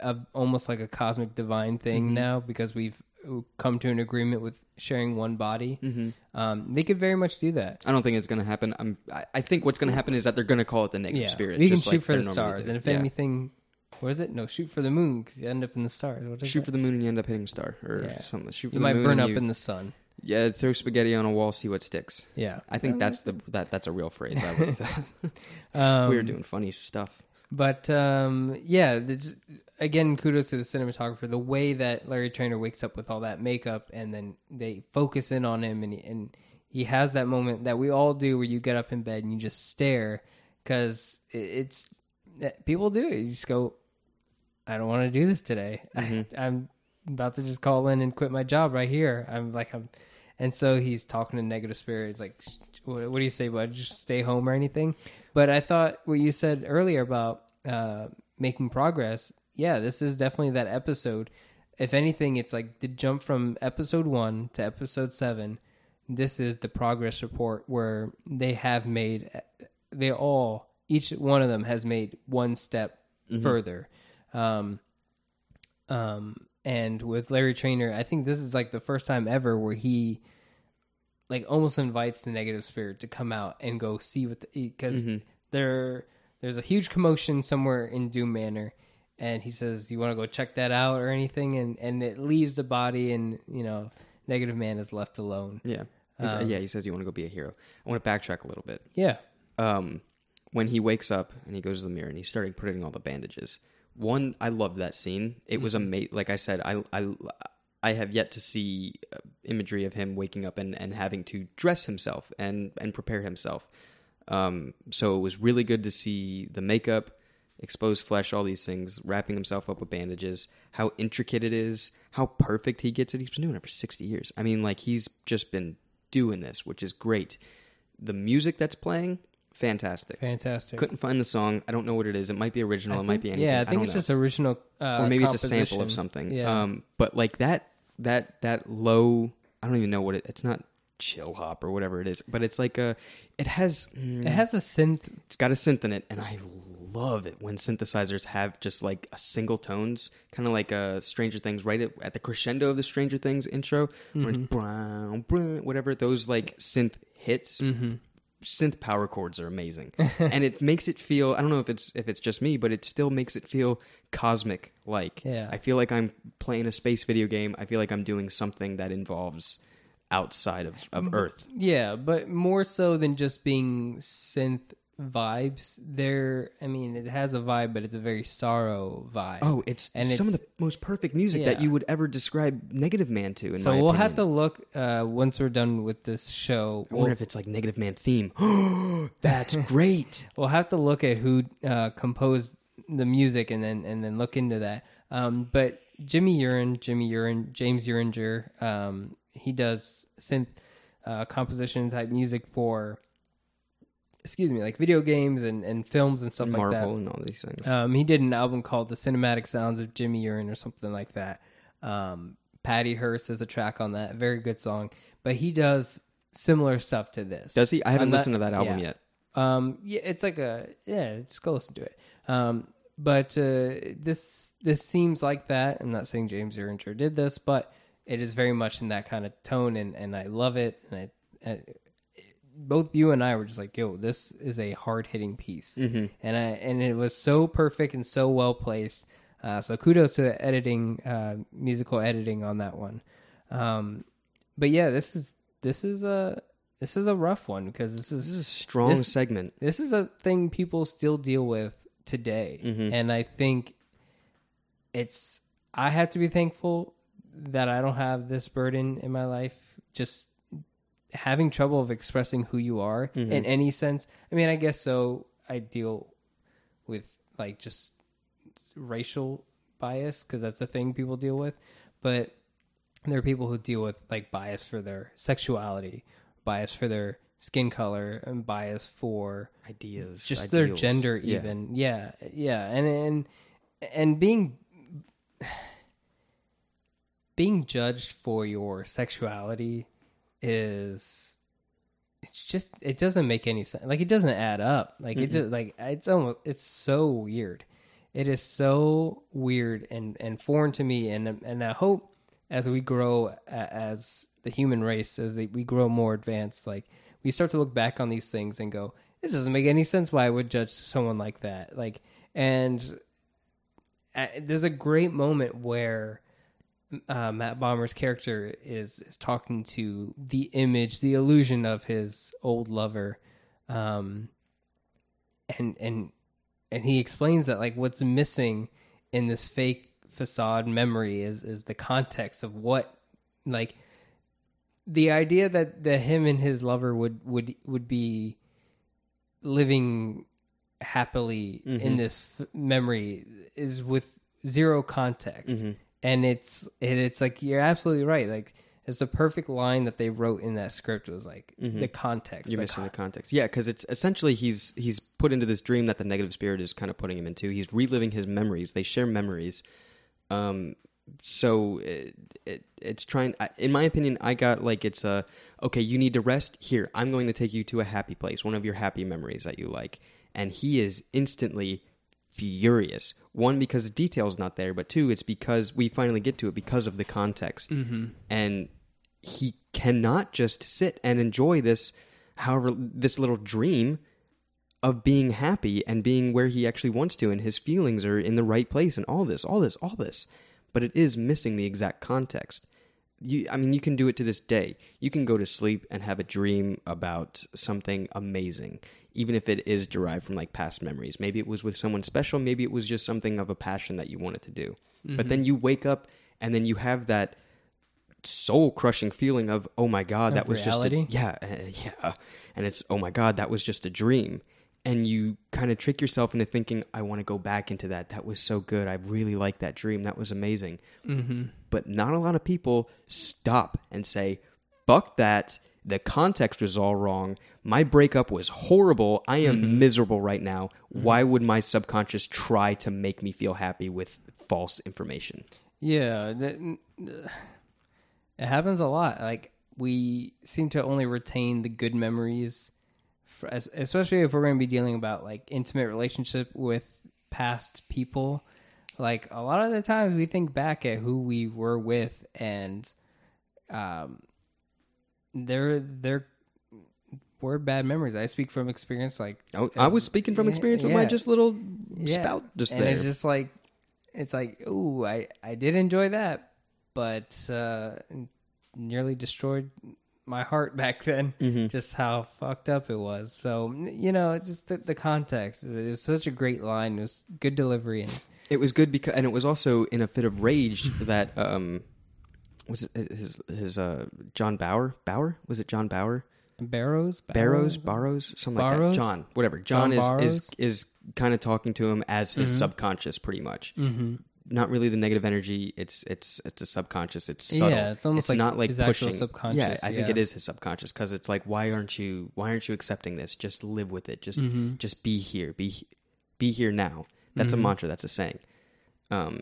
C: a, almost like a cosmic divine thing
D: Mm-hmm.
C: now because we've come to an agreement with sharing one body.
D: Mm-hmm.
C: Um, they could very much do that.
D: I don't think it's going to happen. I'm, I, I think what's going to happen is that they're going to call it the negative
C: Yeah,
D: spirit.
C: we can
D: just
C: shoot
D: like
C: for the stars,
D: do.
C: and if
D: Yeah.
C: anything, what is it? No, shoot for the moon because you end up in the stars. What is
D: shoot
C: that?
D: for the moon and you end up hitting a star or
C: Yeah.
D: something. Shoot for
C: you
D: the
C: might
D: moon
C: burn up
D: you-
C: in the sun.
D: yeah. Throw spaghetti on a wall, see what sticks.
C: Yeah,
D: I think that's the that that's a real phrase. I was
C: um,
D: we were doing funny stuff.
C: But um, yeah, the, again, kudos to the cinematographer. The way that Larry Trainor wakes up with all that makeup, and then they focus in on him, and he, and he has that moment that we all do, where you get up in bed and you just stare, because it's people do it. You just go, I don't want to do this today. I, I'm about to just call in and quit my job right here. I'm like I'm, and so he's talking to negative spirits like, what, what do you say, bud? Just stay home or anything. But I thought what you said earlier about uh, making progress. Yeah, this is definitely that episode. If anything, it's like the jump from episode one to episode seven. This is the progress report where they have made, they all, each one of them has made one step further. Um, um, and with Larry Trainor, I think this is like the first time ever where he like almost invites the negative spirit to come out and go see what because there there's a huge commotion somewhere in Doom Manor, and he says, "You want to go check that out or anything?" And and it leaves the body, and you know, Negative Man is left alone.
D: Yeah,
C: Um,
D: yeah. He says you want to go be a hero. I want to backtrack a little bit.
C: Yeah,
D: um, when he wakes up and he goes to the mirror and he's starting putting all the bandages. One, I love that scene. It was amazing. Like I said, I, I, I have yet to see uh, imagery of him waking up and, and having to dress himself and, and prepare himself. Um, so it was really good to see the makeup, exposed flesh, all these things, wrapping himself up with bandages, how intricate it is, how perfect he gets it. He's been doing it for 60 years. I mean, like, he's just been doing this, which is great. The music that's playing, fantastic.
C: fantastic.
D: Couldn't find the song. I don't know what it is. It might be original.
C: I
D: it might be anything.
C: Yeah, I think
D: don't
C: it's
D: know.
C: just original, uh,
D: or maybe it's a sample of something.
C: Yeah,
D: Um, but like that, that, that low. I don't even know what it. It's not chill hop or whatever it is, but it's like a. It has. mm,
C: it has a synth.
D: It's got a synth in it, and I love it when synthesizers have just like a single tones, kind of like uh, Stranger Things, right at, at the crescendo of the Stranger Things intro, where it's brown, brown, whatever those like synth hits. Synth power chords are amazing, and it makes it feel. I don't know if it's if it's just me, but it still makes it feel cosmic. Like
C: Yeah.
D: I feel like I'm playing a space video game. I feel like I'm doing something that involves outside of, of Earth.
C: Yeah, but more so than just being synth vibes. There, I mean, it has a vibe, but it's a very sorrow vibe.
D: Oh, it's
C: And
D: some of the most perfect music that you would ever describe Negative Man to. In
C: so we'll
D: opinion.
C: have to look uh, once we're done with this show.
D: I
C: We'll,
D: wonder if it's like Negative Man theme. That's great.
C: we'll have to look at who uh, composed the music and then and then look into that. Um, but Jimmy Urine, Jimmy Urine, James Euringer, um, he does synth uh, composition type music for, excuse me, like video games and, and films and stuff like that.
D: Marvel and all these things.
C: Um, he did an album called "The Cinematic Sounds of Jimmy Urine" or something like that. Um, Patty Hearst is a track on that, very good song. But he does similar stuff to this.
D: Does he? I haven't
C: I'm
D: listened to that album
C: yeah.
D: yet.
C: Um, yeah, it's like a yeah. Just go listen to it. Um, but uh, this this seems like that. I'm not saying James Euringer did this, but it is very much in that kind of tone, and and I love it. And I, I both you and I were just like, "Yo, this is a hard hitting piece," and I and it was so perfect and so well placed. Uh, so kudos to the editing, uh, musical editing on that one. Um, but yeah, this is this is a this is a rough one because this is
D: This is a strong
C: This-
D: segment.
C: this is a thing people still deal with today
D: Mm-hmm.
C: and i think it's i have to be thankful that i don't have this burden in my life just having trouble of expressing who you are
D: Mm-hmm.
C: in any sense i mean i guess so i deal with like just racial bias because that's the thing people deal with but there are people who deal with like bias for their sexuality bias for their skin color and bias for
D: Ideas.
C: just their
D: ideals.
C: gender
D: Yeah.
C: even yeah yeah and and and being being judged for your sexuality is it's just it doesn't make any sense like it doesn't add up. Like it just like it's almost it's so weird. It is so weird and and foreign to me. And and i hope as we grow as the human race as we grow more advanced like we start to look back on these things and go this doesn't make any sense why i would judge someone like that. Like and there's a great moment where uh, Matt Bomer's character is is talking to the image, the illusion of his old lover, um, and and and he explains that like what's missing in this fake facade memory is is the context of what like the idea that the him and his lover would would would be living happily in this f- memory is with zero context and it's and it's like you're absolutely right like it's the perfect line that they wrote in that script was like the context
D: You're
C: the
D: missing the context. Yeah, because it's essentially he's he's put into this dream that the negative spirit is kind of putting him into. He's reliving his memories. They share memories. Um, so it, it, it's trying. In my opinion, I got like it's a okay. You need to rest here. I'm going to take you to a happy place, one of your happy memories that you like. And he is instantly furious. One because the detail's not there, but two, it's because we finally get to it because of the context. Mm-hmm. And he cannot just sit and enjoy this, however, this little dream of being happy and being where he actually wants to, and his feelings are in the right place, and all this, all this, all this. But it is missing the exact context. You, I mean, you can do it to this day. You can go to sleep and have a dream about something amazing, even if it is derived from like past memories. Maybe it was with someone special. Maybe it was just something of a passion that you wanted to do. But then you wake up and then you have that soul crushing feeling of oh my god that
C: Of
D: was
C: reality?
D: just a, yeah uh, yeah and it's oh my god that was just a dream and you kind of trick yourself into thinking i want to go back into that that was so good i really liked that dream that was amazing mm-hmm. but not a lot of people stop and say fuck that the context was all wrong. My breakup was horrible. I am mm-hmm. miserable right now. Mm-hmm. Why would my subconscious try to make me feel happy with false information?
C: Yeah, that, uh, it happens a lot. Like we seem to only retain the good memories for, es- especially if we're going to be dealing about like intimate relationship with past people. Like a lot of the times we think back at who we were with, and um, they're they're were bad memories. I speak from experience. Like
D: I, I was speaking from
C: Yeah,
D: experience with my just little
C: yeah.
D: spout just
C: and
D: there.
C: it's just like it's like ooh, I I did enjoy that, but uh, nearly destroyed my heart back then.
D: Mm-hmm.
C: Just how fucked up it was. So you know, just the, the context. It was such a great line. It was good delivery and
D: It was good because, and it was also in a fit of rage that um, was it his his uh John Bauer Bauer was it John Bauer
C: Barrows,
D: Barrows Barrows something like that John whatever John,
C: John
D: is
C: Barrows?
D: is is kind of talking to him as his subconscious pretty much. Mm-hmm. Not really the negative energy. It's it's it's a subconscious. It's subtle.
C: Yeah, it's almost like
D: not like
C: his
D: pushing.
C: subconscious,
D: Yeah, I think it is his subconscious because it's like why aren't you why aren't you accepting this? Just live with it. Just
C: Mm-hmm.
D: just be here. Be be here now. That's a mantra. That's a saying. Um,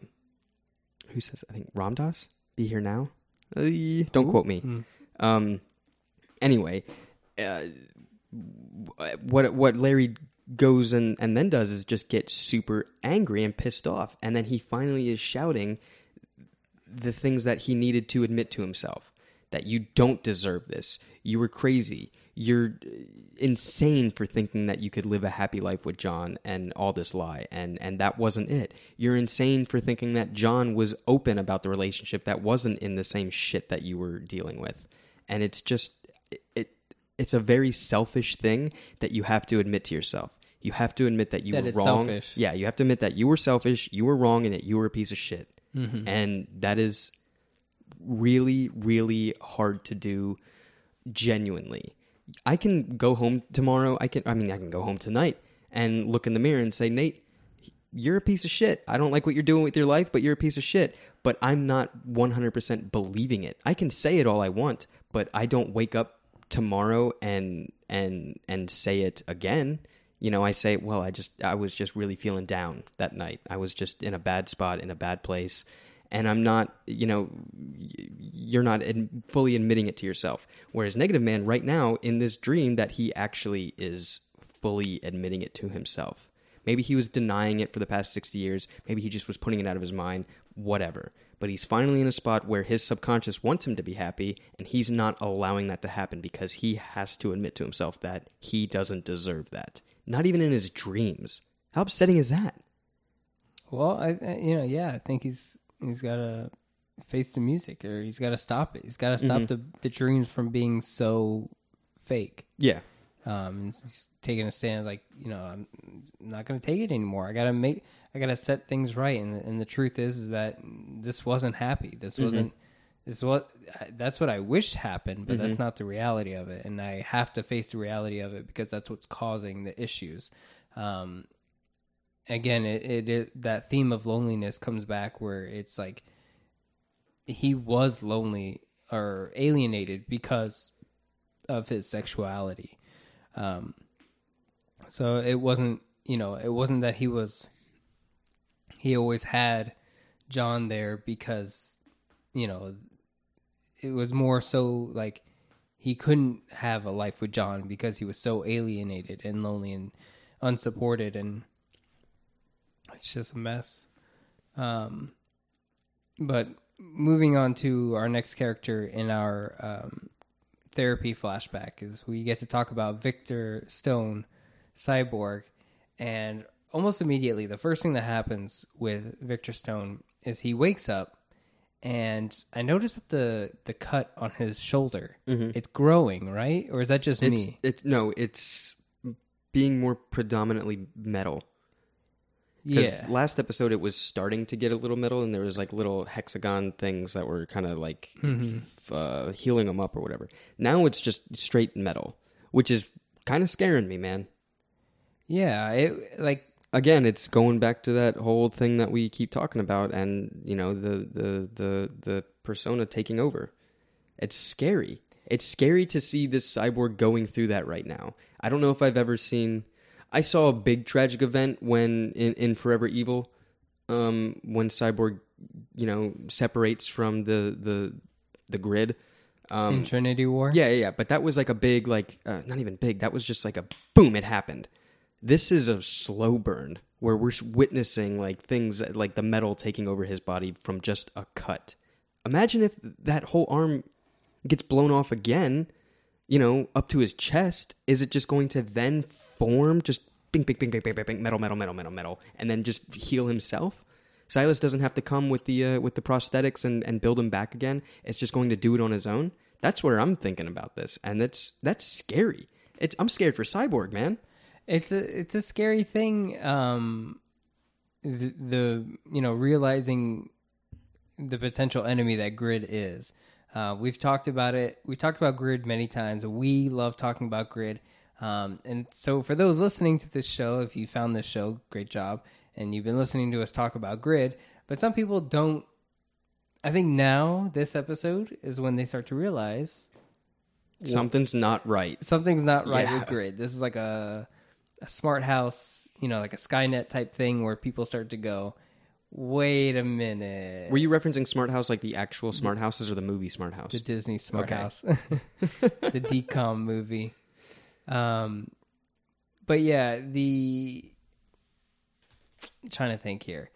D: who says? I think Ram Dass. Be here now. Uh, don't quote me.
C: Hmm.
D: Um, anyway, uh, what what Larry goes and and then does is just get super angry and pissed off, and then he finally is shouting the things that he needed to admit to himself that you don't deserve this. You were crazy. You're insane for thinking that you could live a happy life with John and all this lie and and that wasn't it. You're insane for thinking that John was open about the relationship that wasn't in the same shit that you were dealing with. And it's just it it's a very selfish thing that you have to admit to yourself. You have to admit that you
C: That
D: were wrong.
C: selfish.
D: Yeah, you have to admit that you were selfish, you were wrong, and that you were a piece of shit.
C: Mm-hmm.
D: And that is really, really hard to do genuinely. I can go home tomorrow. I can, I mean, I can go home tonight and look in the mirror and say, Nate, you're a piece of shit. I don't like what you're doing with your life, but you're a piece of shit. But I'm not 100% believing it. I can say it all I want, but I don't wake up tomorrow and and and say it again. You know, I say, well, I just I was just really feeling down that night. I was just in a bad spot, in a bad place, and I'm not, you know, you're not fully admitting it to yourself. Whereas Negative Man right now in this dream that he actually is fully admitting it to himself. Maybe he was denying it for the past 60 years. Maybe he just was putting it out of his mind, whatever. But he's finally in a spot where his subconscious wants him to be happy, and he's not allowing that to happen because he has to admit to himself that he doesn't deserve that. Not even in his dreams. How upsetting is that?
C: Well, I you know, yeah, I think he's he's got to face the music, or he's got to stop it. He's got to stop
D: Mm-hmm.
C: the the dreams from being so fake.
D: Yeah.
C: Um, and he's taking a stand, like you know, I'm not going to take it anymore. I got to make, I got to set things right. And and the truth is, is that this wasn't happy. This wasn't. This is what that's what I wish happened, but that's not the reality of it, and I have to face the reality of it because that's what's causing the issues. Um, again, it, it, it that theme of loneliness comes back where it's like he was lonely or alienated because of his sexuality. Um, so it wasn't, you know, it wasn't that he was, he always had John there because, you know, it was more so like he couldn't have a life with John because he was so alienated and lonely and unsupported and it's just a mess. Um, but moving on to our next character in our um, therapy flashback is we get to talk about Victor Stone, Cyborg, and almost immediately the first thing that happens with Victor Stone is he wakes up and I noticed that the the cut on his shoulder it's growing, right? Or is that just
D: It's
C: me?
D: it's no, it's being more predominantly metal. Because
C: Yeah.
D: last episode it was starting to get a little metal, and there was like little hexagon things that were kind of like
C: Mm-hmm.
D: f- uh, healing them up or whatever. Now it's just straight metal, which is kind of scaring me, man.
C: Yeah, it like
D: Again, it's going back to that whole thing that we keep talking about, and you know the the the the persona taking over. It's scary. It's scary to see this cyborg going through that right now. I don't know if I've ever seen. I saw a big tragic event when in, in Forever Evil, um, when cyborg, you know, separates from the the the grid. Um,
C: Infinity War.
D: yeah, yeah, yeah. But that was like a big, like, uh, not even big. That was just like a boom. It happened. This is a slow burn where we're witnessing like things like the metal taking over his body from just a cut. Imagine if that whole arm gets blown off again, you know, up to his chest. Is it just going to then form just bing, bing, bing, bing, bing, bing, bing, metal, metal, metal, metal, metal, and then just heal himself? Silas doesn't have to come with the uh, with the prosthetics and, and build him back again. It's just going to do it on his own. That's where I'm thinking about this, and that's that's scary. It's, I'm scared for Cyborg, man.
C: it's a it's a scary thing um the, the you know realizing the potential enemy that grid is uh, we've talked about it we talked about grid many times we love talking about grid um, and so for those listening to this show if you found this show great job and you've been listening to us talk about grid but some people don't i think now this episode is when they start to realize
D: Something's not right.
C: something's not right
D: Yeah.
C: with grid. This is like a a smart house, you know, like a Skynet type thing where people start to go, wait a minute.
D: Were you referencing Smart House like the actual Smart Houses or the movie Smart House?
C: the Disney Smart
D: Okay.
C: House, the DCOM movie. Um, but yeah, the trying to think here.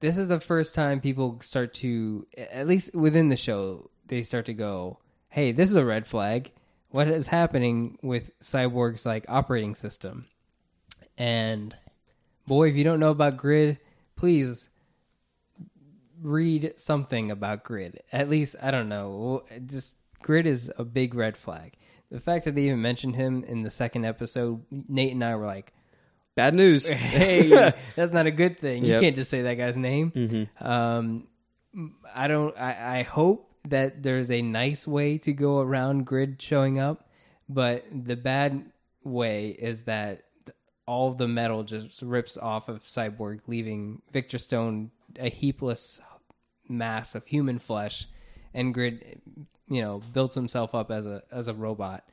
C: This is the first time people start to, at least within the show, they start to go, "Hey, this is a red flag. What is happening with Cyborg's like operating system?" And boy, if you don't know about Grid, please read something about Grid. At least I don't know. Just Grid is a big red flag. The fact that they even mentioned him in the second episode, Nate and I were like,
D: Bad news.
C: "Hey, that's not a good thing. You can't just say that guy's name." Um, I don't. I, I hope that there's a nice way to go around Grid showing up, but the bad way is that all the metal just rips off of Cyborg, leaving Victor Stone a heapless mass of human flesh, and Grid, you know, builds himself up as a as a robot.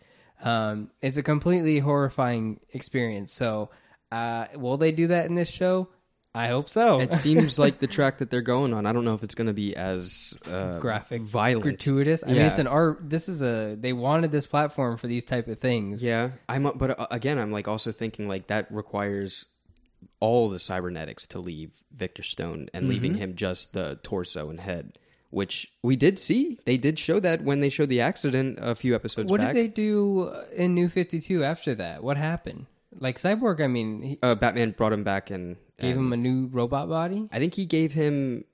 C: Um, it's a completely horrifying experience. So, uh, will they do that in this show? I hope so.
D: it seems like the track that they're going on. I don't know if it's going to be as uh,
C: graphic,
D: violent,
C: gratuitous. I mean, it's an art. This is a. They wanted this platform for these type of things.
D: Yeah, I'm. But uh, again, I'm like also thinking like that requires all the cybernetics to leave Victor Stone and leaving
C: Mm-hmm.
D: him just the torso and head, which we did see. They did show that when they showed the accident a few episodes
C: What
D: back.
C: did they do in New Fifty Two after that? What happened? Like Cyborg, I mean, he
D: Uh, Batman brought him back and
C: gave
D: and
C: him a new robot body.
D: I think he gave him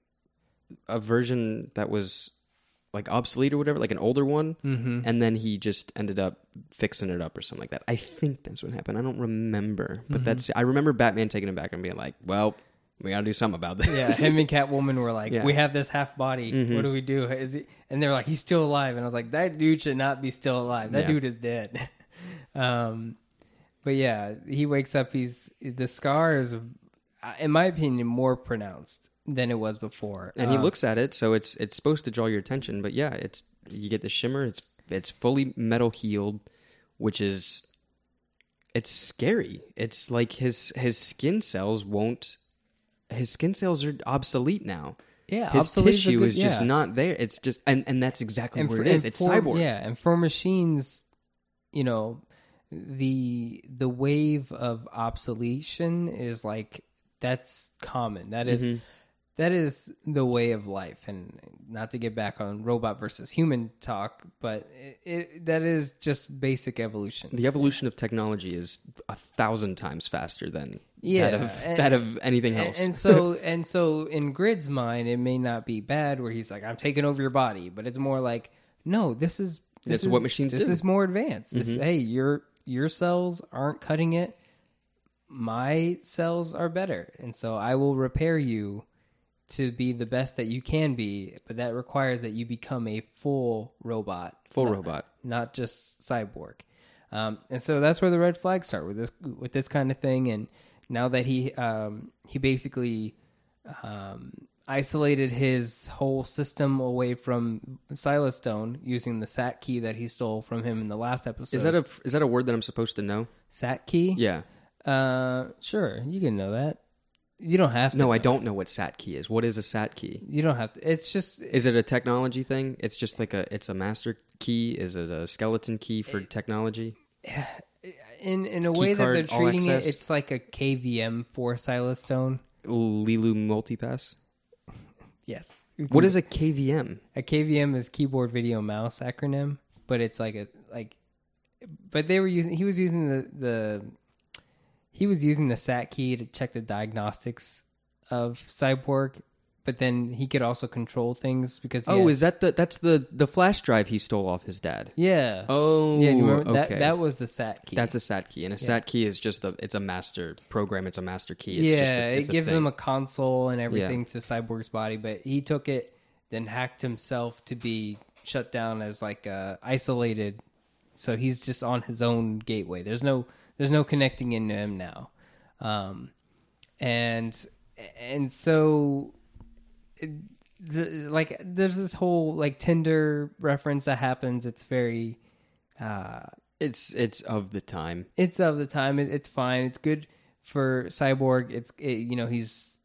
D: a version that was like obsolete or whatever, like an older one, mm-hmm. and then he just ended up fixing it up or something like that. I think that's what happened. I don't remember, but
C: Mm-hmm.
D: that's I remember Batman taking him back and being like, "Well, we got to do something about this."
C: Yeah, him and Catwoman were like,
D: Yeah. Mm-hmm.
C: "We have this half body. What do we do? Is he?" And they're like, "He's still alive." And I was like, "That dude should not be still alive. That
D: Yeah.
C: dude is dead." um, but yeah, he wakes up. He's the scar is, in my opinion, more pronounced than it was before.
D: and he
C: Uh,
D: looks at it, so it's it's supposed to draw your attention. But yeah, it's you get the shimmer. It's it's fully metal healed, which is it's scary. It's like his his skin cells won't. His skin cells are obsolete now.
C: Yeah,
D: his
C: obsolete is a
D: tissue
C: good-
D: is just
C: yeah.
D: not there. It's just and and that's exactly
C: and
D: where
C: for-
D: it is. It's
C: for-
D: cyborg.
C: Yeah, and for machines, you know, the the wave of obsolescence is like that's common. That is-
D: Mm-hmm.
C: That is the way of life. And not to get back on robot versus human talk, but it, it, that is just basic evolution.
D: The evolution of technology is a thousand times faster than
C: Yeah,
D: that of
C: and-
D: that of anything else.
C: and so and so in Grid's mind, it may not be bad where he's like, "I'm taking over your body," but it's more like, "No, this is this
D: That's
C: is,
D: what machines
C: This
D: do.
C: is more advanced. This, mm-hmm. hey, your your cells aren't cutting it. My cells are better, and so I will repair you to be the best that you can be. But that requires that you become a full robot,
D: Full
C: not-
D: robot.
C: not just cyborg. Um, and so that's where the red flags start with this with this kind of thing. And now that he um, he basically um, isolated his whole system away from Silas Stone using the Sat key that he stole from him in the last episode.
D: is that a is that a word that I'm supposed to know?
C: Sat key?
D: Yeah.
C: Uh, sure, you can know that. You don't have to.
D: No, I don't know what SAT key is. What is a SAT key?
C: You don't have to. It's just
D: Is it a technology thing? It's just like a it's a master key. Is it a skeleton key for technology?
C: in in a
D: Key
C: way that they're treating it. It's like a KVM for Silas Stone.
D: Leeloo multipass.
C: Yes.
D: What is a KVM?
C: a KVM? Is keyboard video mouse acronym, but it's like a like. But they were using. He was using the the. He was using the SAT key to check the diagnostics of Cyborg, but then he could also control things because. he
D: Oh,
C: had-
D: is that the that's the the flash drive he stole off his dad?
C: yeah.
D: Oh,
C: yeah.
D: Okay.
C: that? That was the SAT key.
D: That's a SAT key, and a SAT key is just a it's a master program. It's a master key. It's
C: yeah,
D: just a,
C: it gives him
D: thing.
C: a console and everything to Cyborg's body, but he took it, then hacked himself to be shut down as like uh, isolated. So he's just on his own gateway. There's no there's no connecting into him now, um, and and so it- the, like there's this whole like Tinder reference that happens. It's very uh,
D: It's it's of the time.
C: it's of the time. It, it's fine. It's good for Cyborg. It's it, you know he's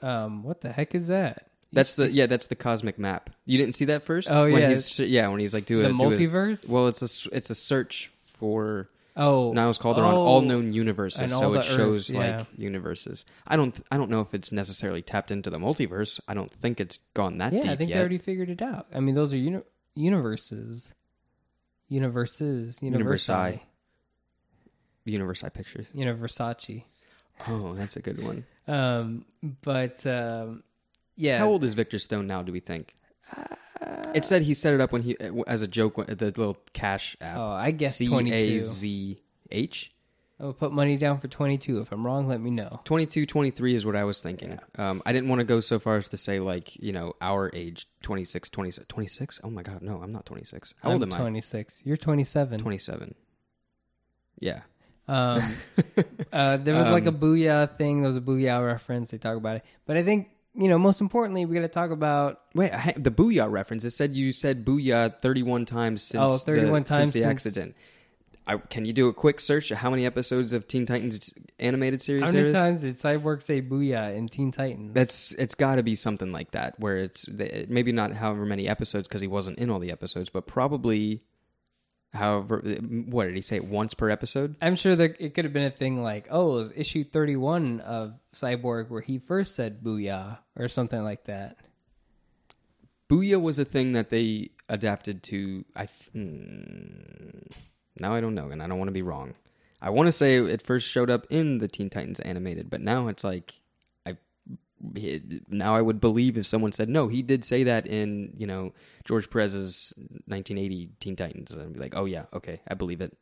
C: um what the heck is that?
D: That's the yeah. That's the cosmic map. You didn't see that first?
C: Oh,
D: when
C: yeah.
D: He's, yeah, when he's like do
C: the
D: a do a-
C: multiverse.
D: well, it's a it's a search for
C: oh,
D: Niles Calderon,
C: oh,
D: all known universes. So it shows
C: Earths, yeah.
D: like universes. I don't I don't know if it's necessarily tapped into the multiverse. I don't think it's gone that
C: Yeah,
D: deep
C: I think
D: yet.
C: they already figured it out. I mean, those are uni- universes, universes,
D: Universi.
C: universi,
D: Pictures.
C: universace.
D: Oh, that's a good one.
C: Um, but um, yeah,
D: How old is Victor Stone now? Do we think? It said he set it up when he as a joke the little cash app.
C: Oh, I guess
D: C A
C: 22.
D: Z H.
C: I will put money down for twenty two. If I'm wrong, let me know.
D: 22, 23 is what I was thinking. Um, I didn't want to go so far as to say like, you know, our age, 26, 26, 26? Oh my God, no, I'm not 26. How old
C: I'm
D: am I?
C: Twenty six. You're twenty seven.
D: 27. Yeah.
C: Um, uh, there was like a
D: Um,
C: booyah thing. There was a booyah reference. They talk about it, but I think you know most importantly, we got to talk about
D: Wait, I- the booyah reference. It said you said booyah 31 times oh, since,
C: Oh, 31
D: the,
C: times
D: since the
C: since-
D: accident. I, can you do a quick search of how many episodes of Teen Titans animated series
C: how many times did Cyborg say booyah in Teen Titans?
D: That's it's got to be something like that, where it's maybe not however many episodes because he wasn't in all the episodes, but probably however. What did he say? Once per episode?
C: I'm sure that it could have been a thing like, oh, it was issue 31 of Cyborg where he first said booyah or something like that.
D: Booyah was a thing that they adapted to. I th- mm, now I don't know, and I don't want to be wrong. I want to say it first showed up in the Teen Titans animated, but now it's like now I would believe if someone said no, he did say that in you know George Perez's 1980 Teen Titans, and I'd be like, oh yeah, okay, I believe it.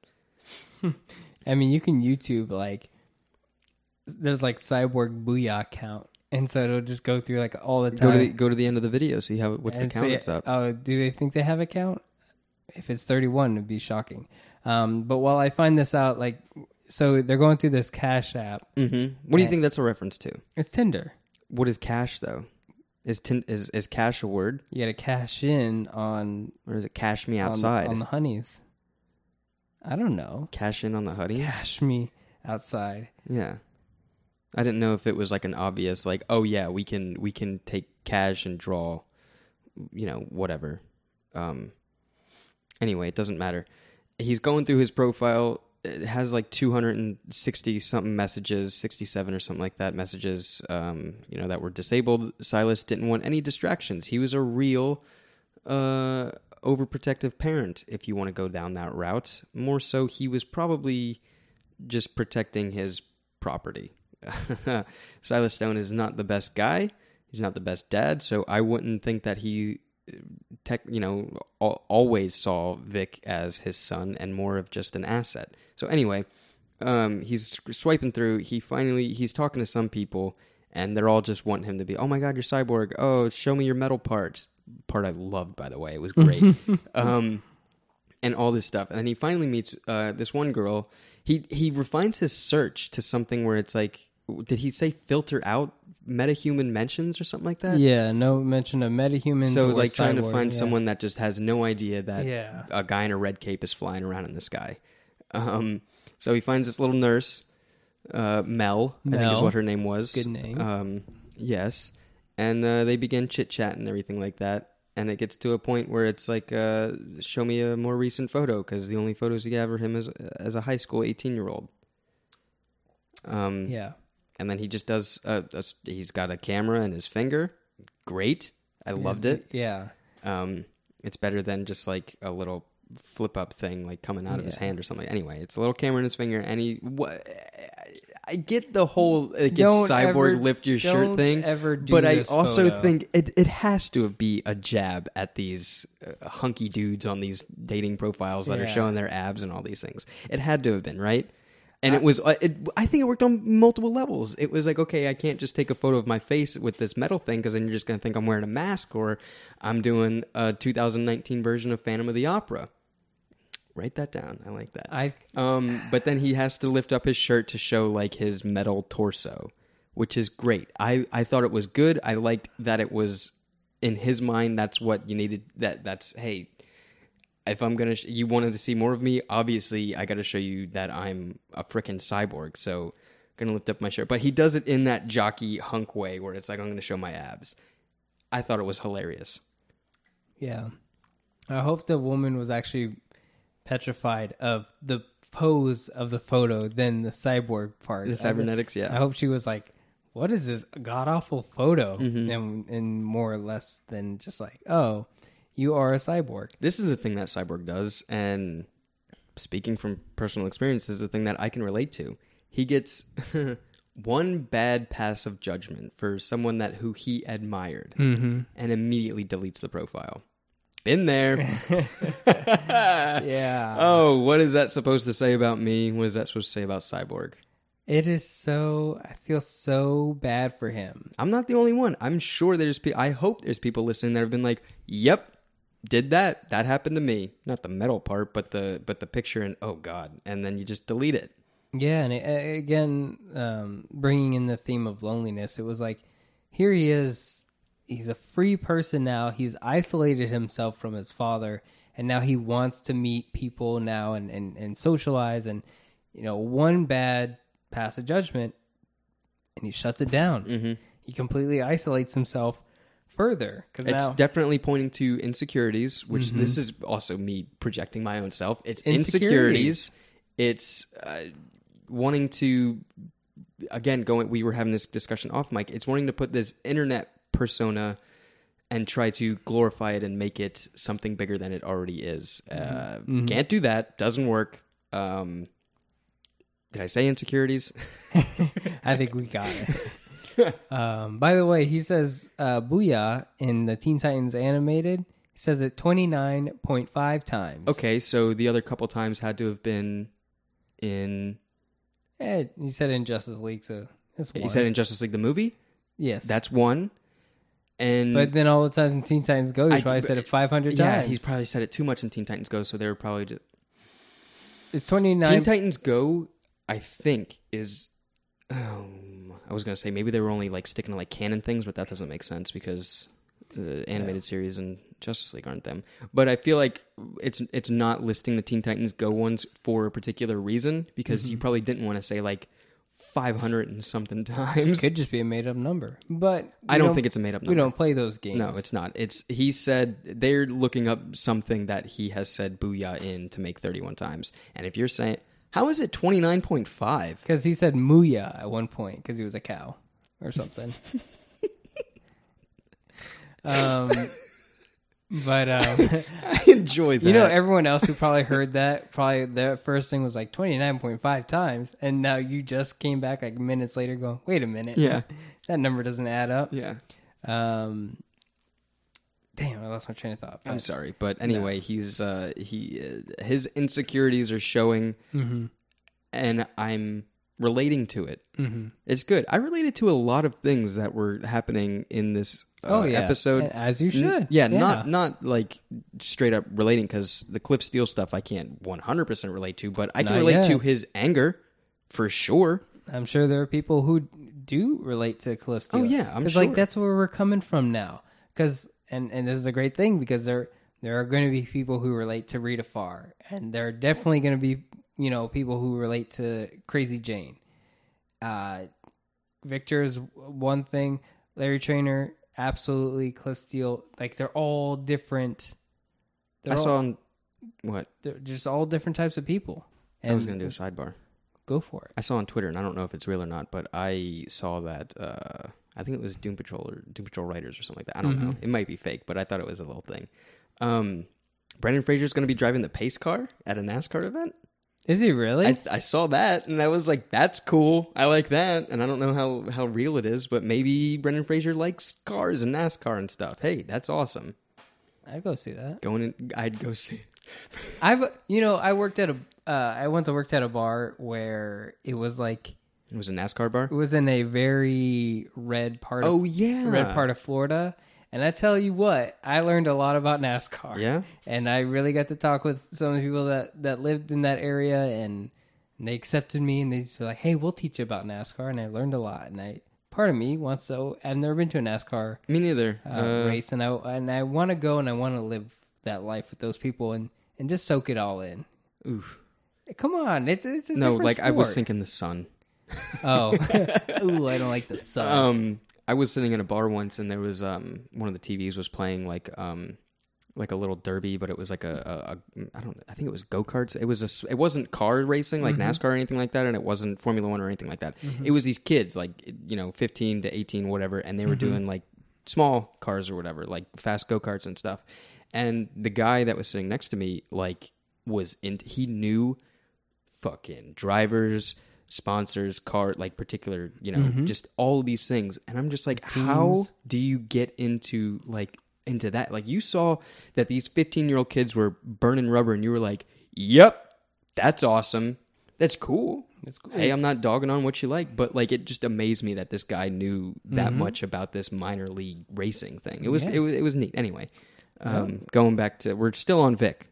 C: I mean, you can YouTube like there's like Cyborg booyah count, and so it'll just go through like all the time.
D: Go to the go to the end of the video, see how what's the count it's up.
C: Oh, do they think they have a count? If it's 31, it'd be shocking. Um, but while I find this out, like, so they're going through this Cash app.
D: mm-hmm. What do you think that's a reference to?
C: It's Tinder.
D: What is cash though? Is tin, is is cash a word,
C: You got to cash in on
D: or is it cash me
C: on
D: outside?
C: on the honeys. I don't know.
D: Cash in on the hoodies?
C: Cash me outside.
D: Yeah. I didn't know if it was like an obvious like, oh yeah, we can we can take cash and draw you know, whatever. Um anyway, it doesn't matter. He's going through his profile. It has like 260 something messages, 67 or something like that messages um, you know, that were disabled. Silas didn't want any distractions. He was a real uh overprotective parent if you want to go down that route. More so he was probably just protecting his property. Silas Stone is not the best guy. He's not the best dad, so I wouldn't think that he tech, you know, always saw Vic as his son and more of just an asset. So anyway, um, he's swiping through. He finally he's talking to some people, and they're all just wanting him to be. Oh my God, you're cyborg. Oh, show me your metal parts. Part I loved, by the way. It was great. um, and all this stuff. And then he finally meets uh, this one girl. He he refines his search to something where it's like, did he say filter out metahuman mentions or something like that?
C: Yeah, no mention of metahumans.
D: So like trying to find
C: yeah.
D: someone that just has no idea that
C: Yeah.
D: a guy in a red cape is flying around in the sky. Um, so he finds this little nurse. uh, Mel, I think is what her name was.
C: Good name.
D: Um, yes, and uh, they begin chit chat and everything like that. And it gets to a point where it's like, uh, show me a more recent photo because the only photos you have are him as as a high school eighteen year old. Um,
C: Yeah.
D: And then he just does. Uh, a, he's got a camera in his finger. Great, I loved it.
C: Yeah.
D: Um, it's better than just like a little flip up thing like coming out of his hand or something. Anyway, it's a little camera in his finger, and he. I get the whole like, it's
C: Don't
D: cyborg
C: ever-
D: lift your shirt thing, but I also
C: photo.
D: think it it has to have be a jab at these uh, hunky dudes on these dating profiles that are showing their abs and all these things. It had to have been right. And it was, uh, it, I think it worked on multiple levels. It was like, okay, I can't just take a photo of my face with this metal thing because then you're just going to think I'm wearing a mask or I'm doing a 2019 version of Phantom of the Opera. Write that down. I like that.
C: I
D: Um, but then he has to lift up his shirt to show like his metal torso, which is great. I, I thought it was good. I liked that it was in his mind. That's what you needed. That that's hey, if I'm gonna, sh- you wanted to see more of me. Obviously, I got to show you that I'm a freaking cyborg. So, I'm gonna lift up my shirt. But he does it in that jockey hunk way, where it's like I'm gonna show my abs. I thought it was hilarious.
C: yeah. I hope the woman was actually petrified of the pose of the photo than the cyborg part.
D: The cybernetics,
C: I
D: yeah.
C: I hope she was like, "What is this god awful photo?"
D: Mm-hmm.
C: And and more or less than just like, "Oh, you are a cyborg."
D: This is the thing that Cyborg does, and speaking from personal experience, this is the thing that I can relate to. He gets one bad pass of judgment for someone that who he admired, mm-hmm. and immediately deletes the profile. Been there.
C: Yeah.
D: oh, what is that supposed to say about me? What is that supposed to say about Cyborg?
C: It is so. I feel so bad for him.
D: I'm not the only one. I'm sure there's. Pe- I hope there's people listening that have been like, "Yep, did that. That happened to me." Not the metal part, but the but the picture and oh god, and then you just delete it.
C: Yeah, and it, again, um, bringing in the theme of loneliness, it was like, here he is. He's a free person now. He's isolated himself from his father, and now he wants to meet people now and and, and socialize. And you know, one bad pass of judgment, and he shuts it down. Mm-hmm. He completely isolates himself further because
D: It's
C: now
D: definitely pointing to insecurities, which this is also me projecting my own self. It's
C: Insecurities.
D: insecurities. It's uh, wanting to, again, going. We were having this discussion off mic. It's wanting to put this internet persona and try to glorify it and make it something bigger than it already is. Uh, Can't do that. Doesn't work. Um, did I say insecurities?
C: I think we got it. um, by the way, he says uh, "booyah" in the Teen Titans animated. He says it twenty nine point five times.
D: okay, so the other couple times had to have been in.
C: Eh, he said in Justice League, so that's one.
D: He said in Justice League the movie.
C: yes.
D: That's one. And
C: but then all the times in Teen Titans Go, he
D: I-
C: probably said it five hundred
D: yeah,
C: times.
D: Yeah, he's probably said it too much in Teen Titans Go, so they were probably just
C: it's twenty
D: Teen. Titans Go. I think is. Um, I was gonna say maybe they were only like sticking to like canon things, but that doesn't make sense because the animated series and Justice League aren't them. But I feel like it's it's not listing the Teen Titans Go ones for a particular reason because
C: Mm-hmm.
D: you probably didn't want to say like five hundred and something times.
C: It could just be a made up number, but
D: I don't think it's a made up number.
C: We don't play those games.
D: No, it's not. It's he said they're looking up something that he has said booyah in to make 31 times. And if you're saying how is it 29.5?
C: because he said "mooya" at one point because he was a cow or something. um, but um,
D: I enjoy that.
C: You know, everyone else who probably heard that, probably their first thing was like 29.5 times. And now you just came back like minutes later going, wait a minute.
D: Yeah.
C: That number doesn't add up.
D: yeah.
C: Um, I lost my train of thought.
D: I'm sorry, but anyway, he's uh he uh, his insecurities are showing
C: Mm-hmm.
D: and I'm relating to it. Mm-hmm. It's good. I related to a lot of things that were happening in this uh,
C: Oh, yeah.
D: episode.
C: As you
D: N-
C: should.
D: yeah,
C: Yeah.
D: not not like straight up relating because the Cliff Steele stuff I can't 100 percent relate to, but I can
C: Not
D: relate
C: yet.
D: to his anger for sure.
C: I'm sure there are people who do relate to Cliff Steele.
D: Oh, yeah, I'm sure.
C: like that's where we're coming from now. Because and and this is a great thing because there there are going to be people who relate to Rita Farr, and there are definitely going to be you know people who relate to Crazy Jane, Uh, Victor is one thing. Larry Trainor, absolutely. Cliff Steele, like they're all different. They're
D: I
C: all,
D: saw on what
C: they're just all different types of people.
D: I was going to do a sidebar.
C: go for it.
D: I saw on Twitter, and I don't know if it's real or not, but I saw that uh, I think it was Doom Patrol or Doom Patrol writers or something like that. I don't know. It might be fake, but I thought it was a little thing. Um, Brendan Fraser's going to be driving the pace car at a NASCAR event.
C: Is he really?
D: I, I saw that, and I was like, "That's cool. I like that." And I don't know how how real it is, but maybe Brendan Fraser likes cars and NASCAR and stuff. Hey, that's awesome.
C: I'd go see that.
D: Going in, I'd go see.
C: I've you know I worked at a uh, I once worked at a bar where it was like
D: It was a NASCAR bar.
C: it was in a very red part. Of,
D: Oh yeah,
C: red part of Florida. And I tell you what, I learned a lot about NASCAR.
D: Yeah?
C: and I really got to talk with some of the people that that lived in that area, and, they accepted me, and they were like, "Hey, we'll teach you about NASCAR," and I learned a lot. And I, part of me wants to. I've never been to a NASCAR
D: Me neither.
C: uh,
D: Uh,
C: race, and I and I want to go and I want to live that life with those people and and just soak it all in.
D: oof.
C: Come on, it's it's a
D: No, like I was thinking the sun.
C: Oh, ooh, I don't like the sun.
D: Um, I was sitting in a bar once, and there was um one of the TVs was playing like um like a little derby, but it was like a, a, a I don't I think it was go karts. It was a it wasn't car racing like NASCAR or anything like that, and it wasn't Formula One or anything like that. It was these kids like you know fifteen to eighteen whatever, and they were doing like small cars or whatever, like fast go karts and stuff. And the guy that was sitting next to me like was in he knew fucking drivers sponsors car like particular you know just all of these things. And i'm just like how do you get into like into that? Like you saw that these 15 year old kids were burning rubber and you were like yep that's awesome. That's cool.
C: That's cool.
D: hey i'm not dogging on what you like. But like it just amazed me that this guy knew that much about this minor league racing thing. It was
C: Yeah.
D: it was it was neat. Anyway um going back to we're still on vic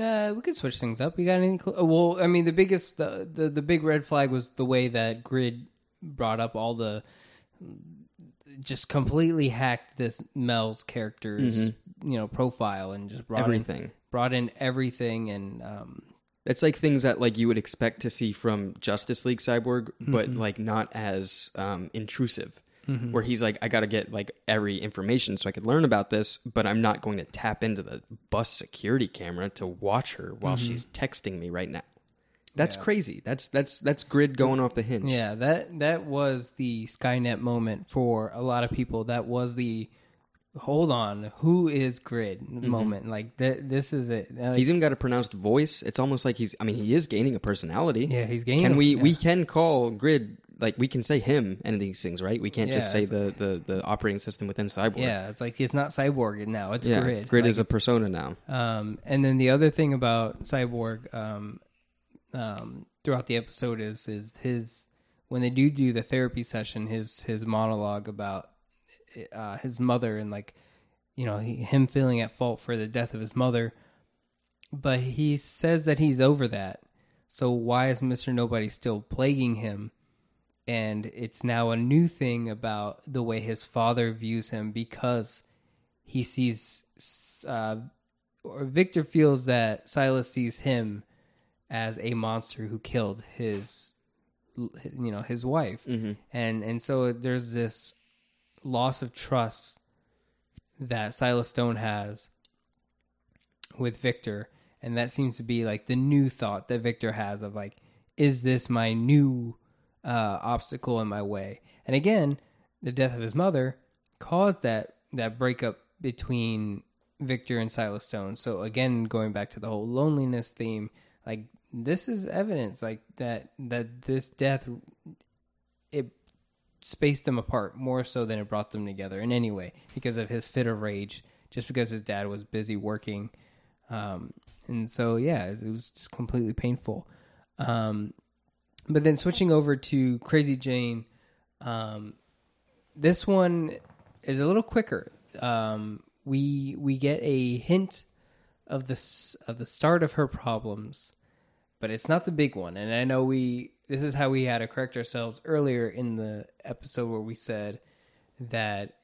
C: Uh, we could switch things up. You got any? Cl- uh, well, I mean, the biggest, the, the the big red flag was the way that Grid brought up all the, just completely hacked this Mel's character's, you know, profile and just brought in,
D: everything
C: brought in everything and um,
D: It's like things that like you would expect to see from Justice League Cyborg, but
C: Mm-hmm.
D: like not as um, intrusive. Where he's like, I got to get like every information so I could learn about this, but I'm not going to tap into the bus security camera to watch her while
C: Mm-hmm.
D: she's texting me right now. That's crazy. That's that's that's grid going off the hinge.
C: Yeah, that that was the Skynet moment for a lot of people. That was the hold on, who is Grid moment. Like th- this is it. Like,
D: He's even got a pronounced voice. It's almost like he's. I mean, he is gaining a personality.
C: yeah, he's gaining.
D: Can we
C: yeah.
D: we can call grid like we can say him and these things, right? We can't just say the, the the operating system within Cyborg.
C: Yeah, it's like it's not Cyborg now. It's
D: yeah.
C: Grid.
D: Grid
C: Like,
D: is a persona now.
C: Um, and then the other thing about Cyborg um, um, throughout the episode is is his when they do do the therapy session, his his monologue about uh, his mother and like you know he, him feeling at fault for the death of his mother, but he says that he's over that. So why is Mister Nobody still plaguing him? And it's now a new thing about the way his father views him because he sees uh, or Victor feels that Silas sees him as a monster who killed his you know his wife. And and so there's this loss of trust that Silas Stone has with Victor. And that seems to be like the new thought that Victor has of like is this my new uh, obstacle in my way and again the death of his mother caused that that breakup between Victor and Silas Stone. So again, going back to the whole loneliness theme, like this is evidence like that that this death it spaced them apart more so than it brought them together in any way because of his fit of rage, just because his dad was busy working. Um, and so yeah, it was just completely painful. Um, but then switching over to Crazy Jane, um, this one is a little quicker. Um, we we get a hint of the of the start of her problems, but it's not the big one. And I know we this is how we had to correct ourselves earlier in the episode where we said that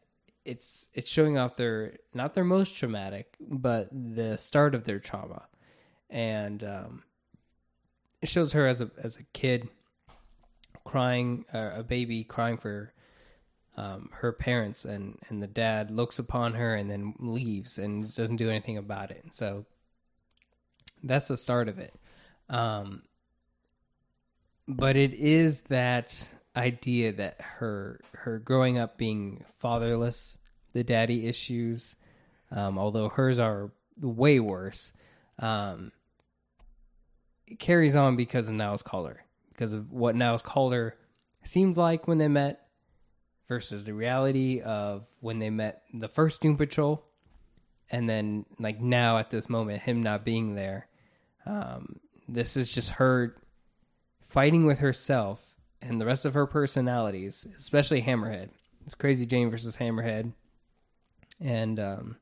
C: it's it's showing off their not their most traumatic, but the start of their trauma, and um, it shows her as a as a kid crying, uh, a baby crying for um, her parents, and and the dad looks upon her and then leaves and doesn't do anything about it. So that's the start of it. Um, but it is that idea that her her growing up being fatherless, the daddy issues, um, although hers are way worse, um, it carries on because of Niles Caulder, because of what Niles Caulder seemed like when they met versus the reality of when they met the first Doom Patrol, and then like now at this moment, him not being there. Um, this is just her fighting with herself and the rest of her personalities, especially Hammerhead. It's Crazy Jane versus Hammerhead, and um,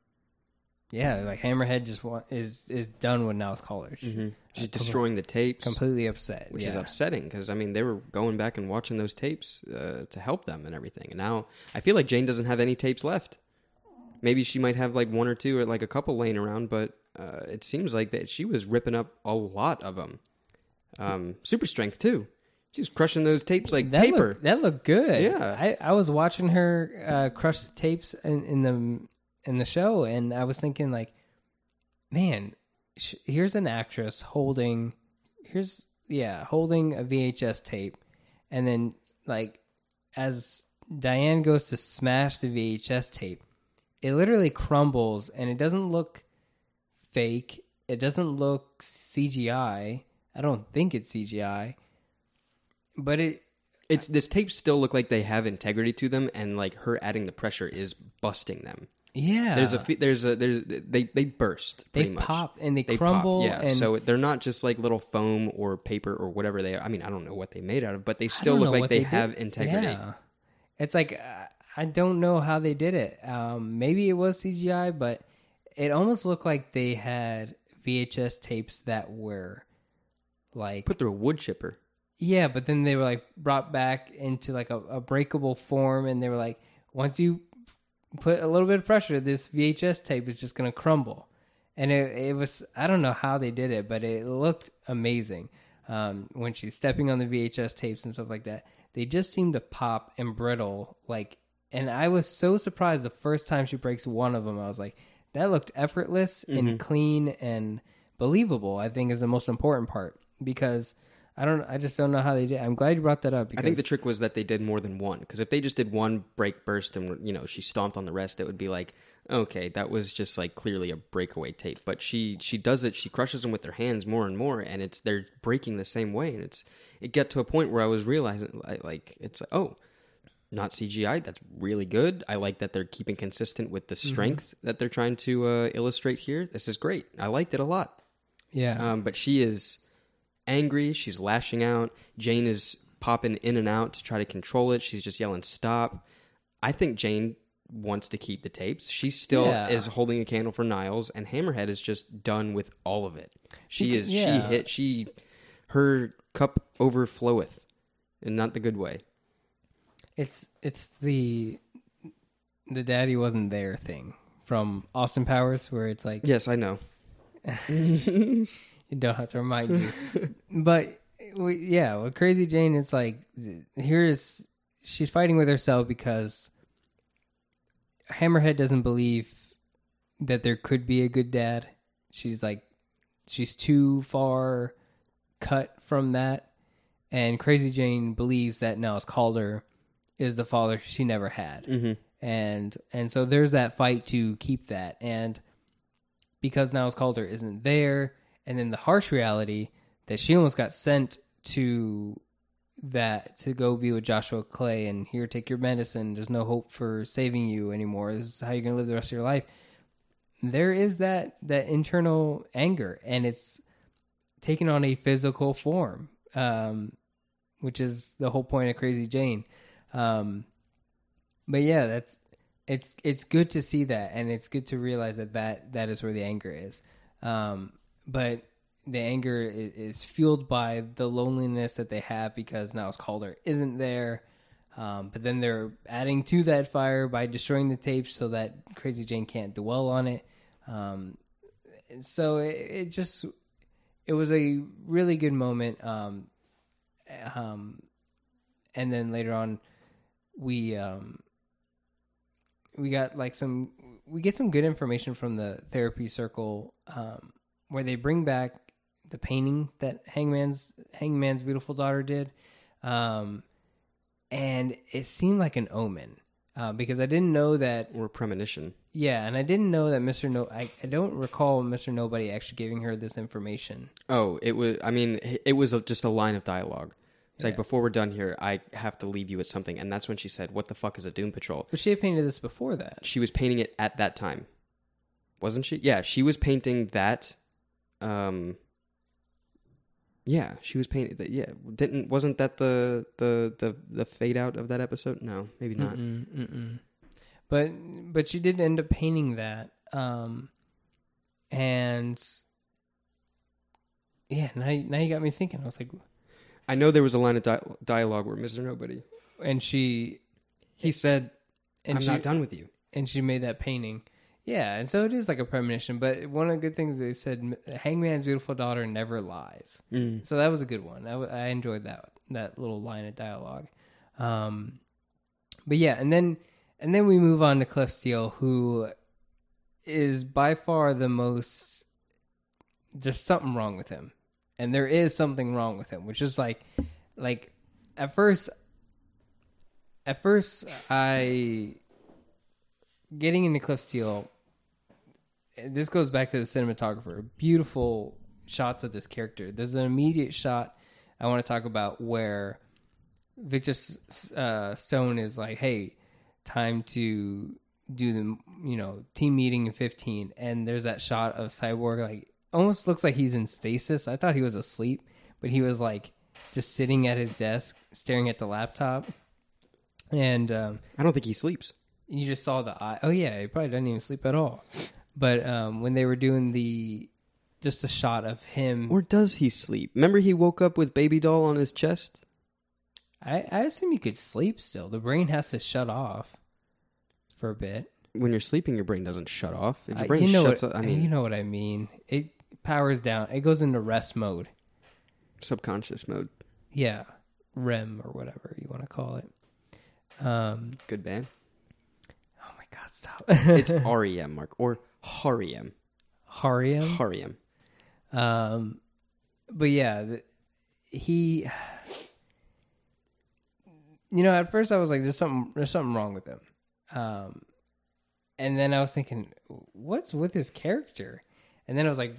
C: yeah, like Hammerhead just wa- is is done with Niles. She's
D: She's destroying the tapes,
C: completely upset,
D: which is upsetting because I mean they were going back and watching those tapes uh, to help them and everything, and now I feel like Jane doesn't have any tapes left. Maybe she might have like one or two or like a couple laying around, but uh, it seems like that she was ripping up a lot of them. Um, super strength too. She was crushing those tapes like
C: That
D: paper.
C: looked, that looked good.
D: Yeah.
C: I, I was watching her uh, crush the tapes in, in the in the show, and I was thinking like, man, sh- here's an actress holding, here's yeah, holding a VHS tape, and then like as Diane goes to smash the VHS tape, it literally crumbles, and it doesn't look fake. It doesn't look CGI. I don't think it's CGI, but it
D: it's this tapes still look like they have integrity to them, and like her adding the pressure is busting them.
C: Yeah.
D: There's a fe- there's a there's they they burst.
C: they
D: much.
C: pop and they,
D: They
C: crumble.
D: pop, yeah.
C: and
D: so they're not just like little foam or paper or whatever they are. I mean, I don't know what they made out of, but they still look like
C: what
D: they, have integrity.
C: Yeah. It's like uh, I don't know how they did it. Um, maybe it was CGI, but it almost looked like they had VHS tapes that were like
D: Put through a wood chipper.
C: yeah, but then they were like brought back into like a, a breakable form, and they were like, once you put a little bit of pressure, this VHS tape is just gonna crumble. And it, it was I don't know how they did it, but it looked amazing. Um, when she's stepping on the VHS tapes and stuff like that, they just seem to pop and brittle. Like, and I was so surprised the first time she breaks one of them. I was like, that looked effortless and clean and believable. I think is the most important part because I don't. I just don't know how they did. I'm glad you brought that up.
D: I think the trick was that they did more than one. Because if they just did one break burst and you know she stomped on the rest, it would be like, okay, that was just like clearly a breakaway tape. But she she does it. She crushes them with her hands more and more, and it's they're breaking the same way. And it's it got to a point where I was realizing like, it's like, oh, not CGI. That's really good. I like that they're keeping consistent with the strength that they're trying to uh, illustrate here. This is great. I liked it a lot.
C: yeah,
D: Um, but she is angry. She's lashing out. Jane is popping in and out to try to control it. She's just yelling, "Stop!" I think Jane wants to keep the tapes. She still
C: Yeah.
D: is holding a candle for Niles, and Hammerhead is just done with all of it. She is.
C: yeah.
D: She hit. She her cup overfloweth, and not the good way.
C: it's it's the the daddy wasn't there thing from Austin Powers, where it's like
D: Yes, I know.
C: you don't have to remind you. but we, yeah, with Crazy Jane, it's like here's she's fighting with herself because Hammerhead doesn't believe that there could be a good dad. She's like she's too far cut from that, and Crazy Jane believes that Niles Caulder is the father she never had, mm-hmm. and and so there's that fight to keep that and because Niles Caulder isn't there, and then the harsh reality that she almost got sent to that to go be with Joshua Clay and here take your medicine. There's no hope for saving you anymore. This is how you're gonna live the rest of your life. There is that that internal anger, and it's taken on a physical form, um, which is the whole point of Crazy Jane. Um, but yeah, that's it's it's good to see that, and it's good to realize that that, that is where the anger is. Um, but the anger is, is fueled by the loneliness that they have because Niles Caulder isn't there. Um, but then they're adding to that fire by destroying the tapes so that Crazy Jane can't dwell on it. Um, so it, it just it was a really good moment. Um, um, and then later on, we um, we got like some we get some good information from the therapy circle um, where they bring back the painting that Hangman's Hangman's beautiful daughter did, um, and it seemed like an omen uh, because I didn't know that
D: or premonition.
C: yeah, and I didn't know that Mr. No I, I don't recall Mr. Nobody actually giving her this information.
D: Oh, it was. I mean, it was a, just a line of dialogue. It's like before we're done here, I have to leave you with something, and that's when she said, "What the fuck is a Doom Patrol?"
C: But she had painted this before that.
D: She was painting it at that time, wasn't she? Yeah, she was painting that. Um. Yeah, she was painted. that. Yeah, didn't wasn't that the the the the fade out of that episode? No, maybe not.
C: Mm-mm, mm-mm. But but she did end up painting that, um, and yeah. Now you- now you got me thinking. I was like,
D: I know there was a line of di- dialogue where Mister Nobody
C: and she
D: he said,
C: and
D: "I'm
C: she
D: not done with you."
C: and she made that painting. Yeah, and so it is like a premonition. But one of the good things they said, Hangman's beautiful daughter never lies.
D: Mm.
C: So that was a good one. I, w- I enjoyed that that little line of dialogue. Um, but yeah, and then and then we move on to Cliff Steele, who is by far the most. There's something wrong with him, and there is something wrong with him, which is like, like, at first, at first I getting into Cliff Steele. This goes back to the cinematographer. Beautiful shots of this character. There's an immediate shot I want to talk about where Victor uh, Stone is like, "Hey, time to do the you know team meeting in 15," and there's that shot of Cyborg like almost looks like he's in stasis. I thought he was asleep, but he was like just sitting at his desk, staring at the laptop, and um,
D: I don't think he sleeps.
C: you just saw the eye. Oh yeah, he probably doesn't even sleep at all. But um, when they were doing the just a shot of him,
D: Or does he sleep? Remember he woke up with baby doll on his chest?
C: I, I assume you could sleep still. The brain has to shut off for a bit.
D: When you're sleeping, your brain doesn't shut off. If your
C: Uh,
D: brain
C: you know
D: shuts
C: what,
D: off, I mean,
C: you know what I mean. It powers down. It goes into rest mode.
D: subconscious mode.
C: Yeah, REM or whatever you want to call it. Um.
D: Good band.
C: Oh my God! Stop.
D: It's REM, Mark, or Hariem.
C: Harium.
D: Hariem.
C: Um, but yeah, he, you know, at first I was like, "There's something, there's something wrong with him," um, and then I was thinking, "What's with his character?" And then I was like,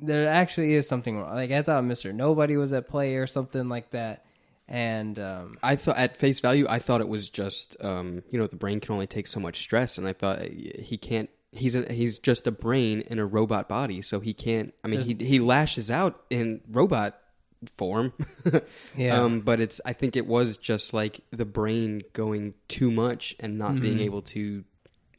C: "There actually is something wrong." Like I thought Mister Nobody was at play or something like that, and um,
D: I thought at face value, I thought it was just, um, you know, the brain can only take so much stress, and I thought uh, he can't. He's a, he's just a brain in a robot body, so he can't. I mean, he he lashes out in robot form.
C: Yeah.
D: Um, but it's. I think it was just like the brain going too much and not being
C: Mm-hmm.
D: able to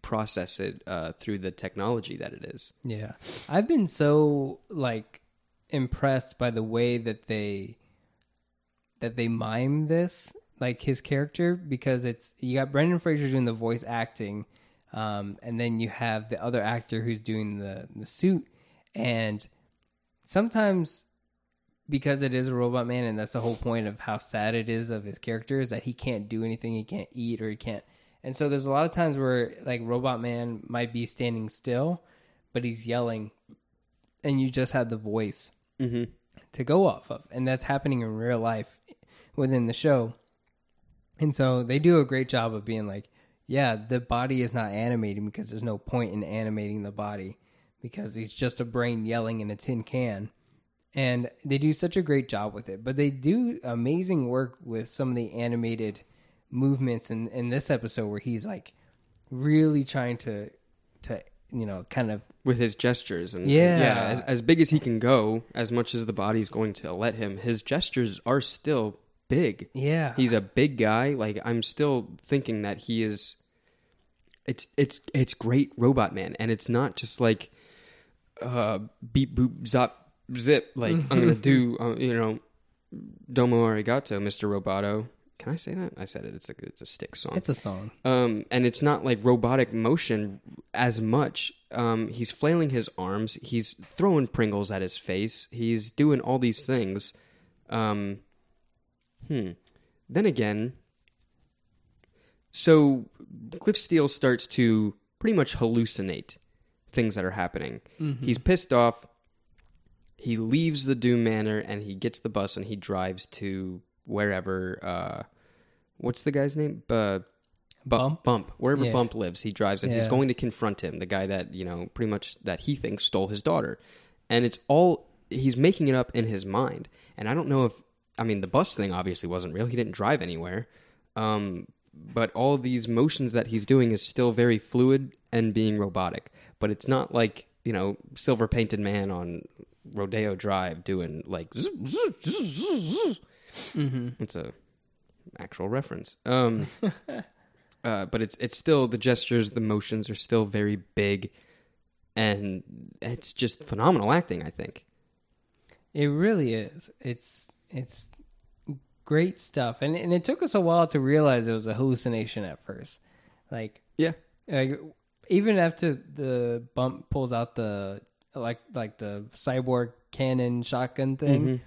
D: process it uh, through the technology that it is.
C: Yeah. I've been so like impressed by the way that they that they mime this, like his character, because it's you got Brendan Fraser doing the voice acting, um, and then you have the other actor who's doing the the suit, and sometimes because it is a robot man and that's the whole point of how sad it is of his character is that he can't do anything he can't eat or he can't and so there's a lot of times where like robot man might be standing still but he's yelling and you just have the voice
D: Mm-hmm.
C: to go off of. And that's happening in real life within the show. And so they do a great job of being like yeah the body is not animating because there's no point in animating the body because he's just a brain yelling in a tin can and they do such a great job with it but they do amazing work with some of the animated movements in, in this episode where he's like really trying to to you know kind of
D: with his gestures and
C: Yeah.
D: yeah as, as big as he can go as much as the body's going to let him his gestures are still big.
C: Yeah.
D: He's a big guy. Like i'm still thinking that he is it's it's it's great robot man. And it's not just like uh beep boop zop zip. Like i'm gonna do uh, you know domo arigato mr roboto. Can i say that? I said it. It's a it's a stick song.
C: It's a song.
D: Um, and it's not like robotic motion as much. Um, he's flailing his arms. He's throwing Pringles at his face. He's doing all these things. Um, hmm. then again, so Cliff Steele starts to pretty much hallucinate things that are happening. He's pissed off. He leaves the Doom Manor and he gets the bus and he drives to wherever. Uh, what's the guy's name? Uh,
C: Bump?
D: Bump. Wherever
C: Yeah.
D: Bump lives, he drives and he's going to confront him, the guy that, you know, pretty much that he thinks stole his daughter. And it's all, he's making it up in his mind. And I don't know if, I mean, the bus thing obviously wasn't real. He didn't drive anywhere. Um, but all these motions that he's doing is still very fluid and being robotic. But it's not like, you know, silver painted man on Rodeo Drive doing like, zzz. it's a actual reference. Um, uh, but it's it's still the gestures, the motions are still very big, and it's just phenomenal acting. I think.
C: It really is. It's it's great stuff, and and it took us a while to realize it was a hallucination at first. Like
D: Yeah.
C: like even after the bump pulls out the like like the cyborg cannon shotgun thing, mm-hmm.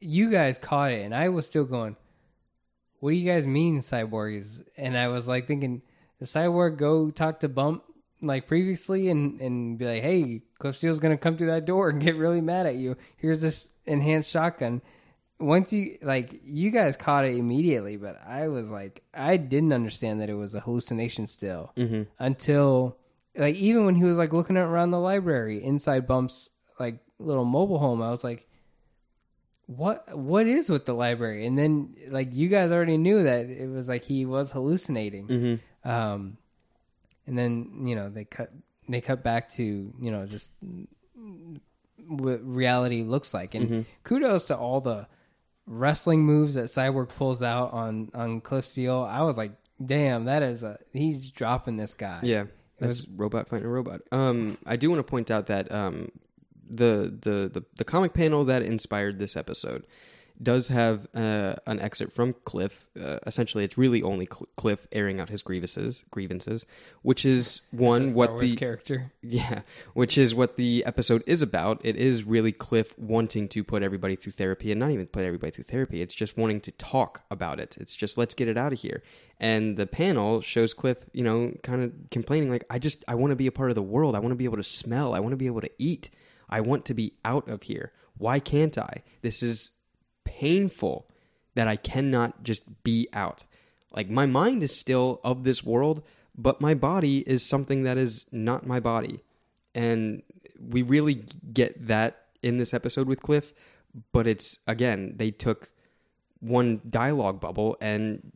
C: you guys caught it, and I was still going. What do you guys mean, cyborg is? And I was like thinking, the cyborg go talk to Bump like previously, and and be like, hey, Cliff Steele's gonna come through that door and get really mad at you. Here's this enhanced shotgun. Once you like, you guys caught it immediately, but I was like, I didn't understand that it was a hallucination still mm-hmm. until like even when he was like looking around the library inside Bump's like little mobile home, I was like, what what is with the library? And then like you guys already knew that it was like he was hallucinating. Mm-hmm. Um, and then you know they cut they cut back to you know just what reality looks like. And mm-hmm. kudos to all the wrestling moves that Cyborg pulls out on on Cliff Steele. I was like, damn, that is a he's dropping this guy.
D: Yeah, that's robot fighting a robot. Um, I do want to point out that um, the, the the the comic panel that inspired this episode does have uh, an excerpt from Cliff. Uh, essentially, it's really only Cl- Cliff airing out his grievances, grievances, which is one what the
C: character.
D: yeah, which is what the episode is about. It is really Cliff wanting to put everybody through therapy and not even put everybody through therapy. It's just wanting to talk about it. It's just let's get it out of here. And the panel shows Cliff, you know, kind of complaining like I just I want to be a part of the world. I want to be able to smell. I want to be able to eat. I want to be out of here. Why can't I? This is painful that I cannot just be out. Like my mind is still of this world, but my body is something that is not my body. And we really get that in this episode with Cliff, but it's again, they took one dialogue bubble and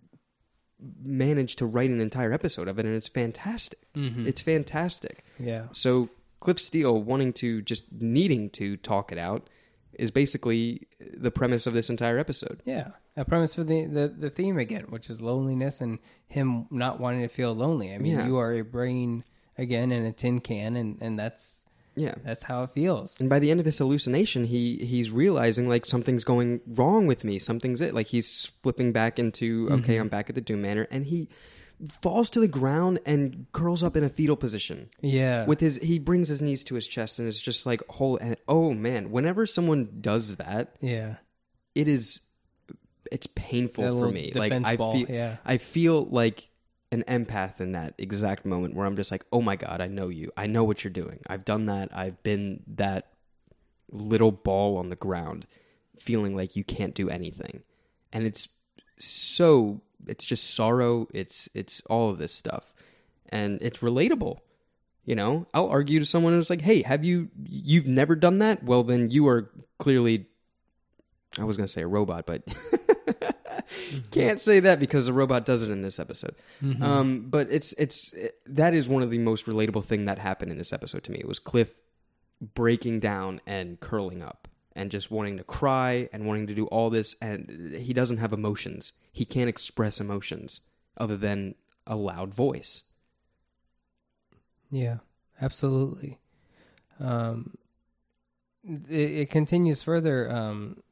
D: managed to write an entire episode of it and it's fantastic. Mm-hmm. It's fantastic.
C: Yeah.
D: So Cliff Steele wanting to just needing to talk it out is basically the premise of this entire episode.
C: Yeah, a premise for the, the the theme again, which is loneliness and him not wanting to feel lonely. I mean,
D: Yeah.
C: you are a brain again in a tin can, and and that's
D: Yeah.
C: that's how it feels.
D: And by the end of his hallucination, he he's realizing like something's going wrong with me. Something's it. Like he's flipping back into mm-hmm. okay, I'm back at the Doom Manor, and he falls to the ground and curls up in a fetal position.
C: Yeah,
D: With his, he brings his knees to his chest, and it's just like whole. And oh man, whenever someone does that,
C: yeah,
D: it is it's painful
C: That
D: for me. Like I
C: ball,
D: feel
C: yeah.
D: I feel like an empath in that exact moment where I'm just like, "Oh my god, I know you. I know what you're doing. I've done that. I've been that little ball on the ground feeling like you can't do anything." And it's so it's just sorrow, it's it's all of this stuff. And it's relatable. You know, I'll argue to someone who's like, "Hey, have you you've never done that? Well, then you are clearly I was going to say a robot, but can't say that because a robot does it in this episode. Um, but it's it's that is one of the most relatable thing that happened in this episode to me. It was Cliff breaking down and curling up and just wanting to cry and wanting to do all this and he doesn't have emotions. He can't express emotions other than a loud voice.
C: yeah, absolutely. Um, it, it continues further. Um,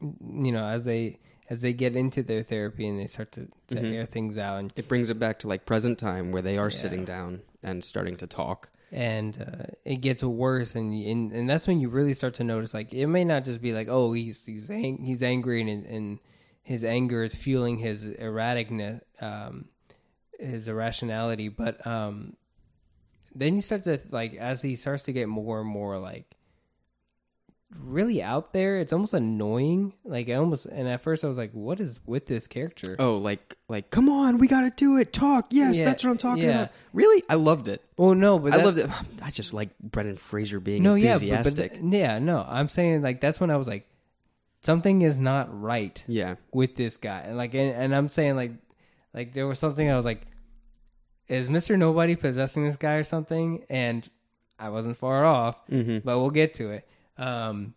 C: you know, as they as they get into their therapy and they start to, to
D: Mhm.
C: air things out and
D: It brings it back to like present time where they are
C: Yeah.
D: sitting down and starting to talk.
C: And uh, it gets worse and, and and that's when you really start to notice like it may not just be like oh he's he's ang- he's angry and and his anger is fueling his erraticness, um, his irrationality. But um, then you start to like as he starts to get more and more like really out there. It's almost annoying. Like I almost and at first I was like, "What is with this character?"
D: Oh, like like come on, we got to do it. Talk. Yes,
C: Yeah,
D: that's what I'm talking
C: yeah.
D: about. Really? I loved it.
C: Well, no, but
D: I
C: that-
D: loved it. I just like Brendan Fraser being
C: No, yeah, but, but
D: enthusiastic.
C: th- yeah, no. I'm saying like that's when I was like, something is not right
D: yeah.
C: with this guy, and like, and, and I'm saying like, like there was something I was like, is Mister Nobody possessing this guy or something? And I wasn't far off,
D: Mm-hmm.
C: but we'll get to it. Um,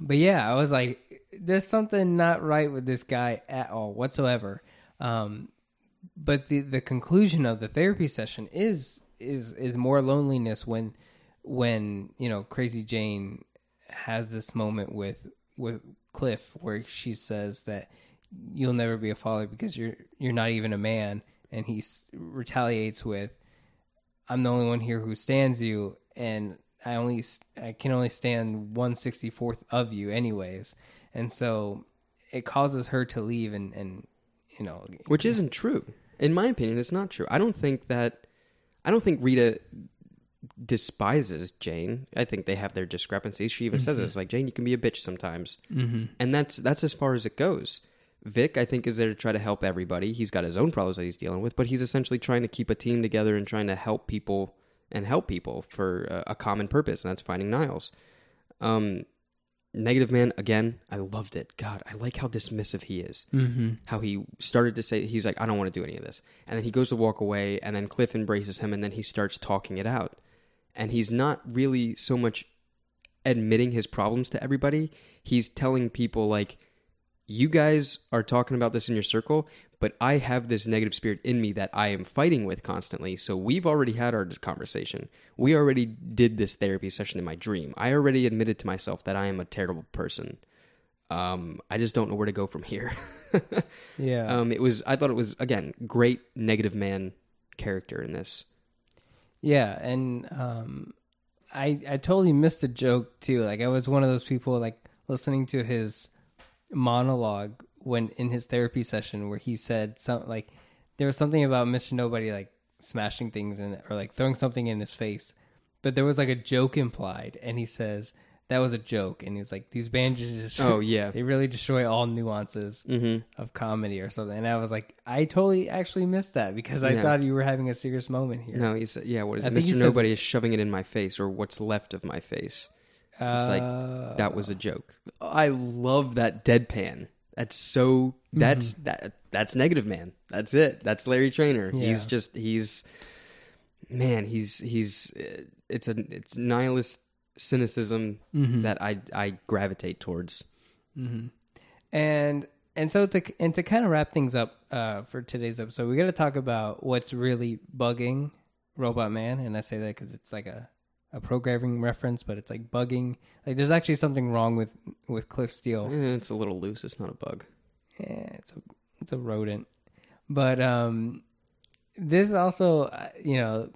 C: but yeah, I was like, there's something not right with this guy at all whatsoever. Um, but the the conclusion of the therapy session is is is more loneliness when when you know Crazy Jane has this moment with with Cliff where she says that you'll never be a father because you're you're not even a man, and he retaliates with, "I'm the only one here who stands you, and I only I can only stand one sixty fourth of you, anyways." And so it causes her to leave, and and you know,
D: Which isn't true. In my opinion, it's not true. I don't think that I don't think Rita despises Jane. I think they have their discrepancies. She even says it. It's like Jane, you can be a bitch sometimes, mm-hmm. and that's that's as far as it goes. Vic, I think, is there to try to help everybody. He's got his own problems that he's dealing with, but he's essentially trying to keep a team together and trying to help people and help people for a, a common purpose, and that's finding Niles. Um, Negative Man again. I loved it. God, I like how dismissive he is. Mm-hmm. How he started to say he's like, I don't want to do any of this, and then he goes to walk away, and then Cliff embraces him, and then he starts talking it out, and he's not really so much admitting his problems to everybody. He's telling people like, you guys are talking about this in your circle, but I have this negative spirit in me that I am fighting with constantly. So we've already had our conversation. We already did this therapy session in my dream. I already admitted to myself that I am a terrible person. Um, I just don't know where to go from here.
C: yeah,
D: um, it was. I thought it was again great negative man character in this.
C: Yeah, and um, I I totally missed the joke too. Like I was one of those people like listening to his monologue when in his therapy session where he said something like there was something about Mr. Nobody like smashing things in or like throwing something in his face, but there was like a joke implied, and he says that was a joke, and he was like these bandages.
D: Oh, yeah.
C: they really destroy all nuances of comedy or something. And I was like, I totally actually missed that because I
D: Yeah.
C: thought you were having a serious moment here.
D: No, he said, "Yeah, what is
C: I
D: it?
C: think he
D: Mr.
C: says-
D: Nobody is shoving it in my face, or what's left of my face." It's like
C: Uh,
D: that was a joke. I love that deadpan. That's so. That's
C: Mm-hmm.
D: that. That's negative man. That's it. That's Larry Trainor. He's just he's man. He's he's. uh, It's a it's nihilist cynicism
C: Mm-hmm.
D: that I I gravitate towards. Mm-hmm.
C: and and so to and to kind of wrap things up uh, for today's episode, we got to talk about what's really bugging Robot Man, and I say that because it's like a a programming reference, but it's like bugging. Like there's actually something wrong with with Cliff Steele.
D: Eh, it's a little loose. It's not a bug.
C: Yeah, it's a it's a rodent. But um, this also, uh, you know,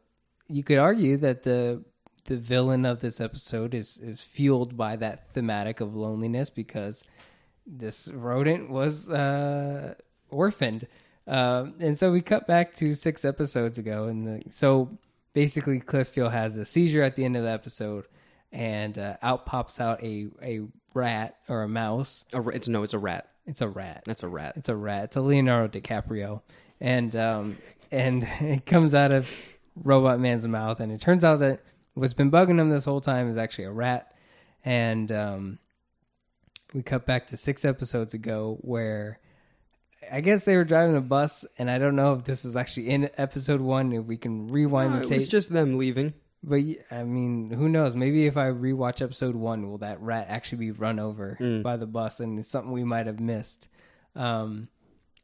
C: you could argue that the the villain of this episode is is fueled by that thematic of loneliness because this rodent was uh, orphaned. Um, and so we cut back to six episodes ago, and the, so basically Cliff Steele has a seizure at the end of the episode, and uh, out pops out a a rat or a mouse.
D: A, it's no. It's a rat.
C: It's a rat.
D: That's a rat.
C: It's a rat. It's a Leonardo DiCaprio, and um, and it comes out of Robot Man's mouth, and it turns out that what's been bugging him this whole time is actually a rat. And um, we cut back to six episodes ago where I guess they were driving a bus, and I don't know if this was actually in episode one. If we can rewind
D: No,
C: the
D: it
C: tape,
D: was just them leaving.
C: but I mean, who knows? Maybe if I rewatch episode one, will that rat actually be run over by the bus? And it's something we might have missed. Um,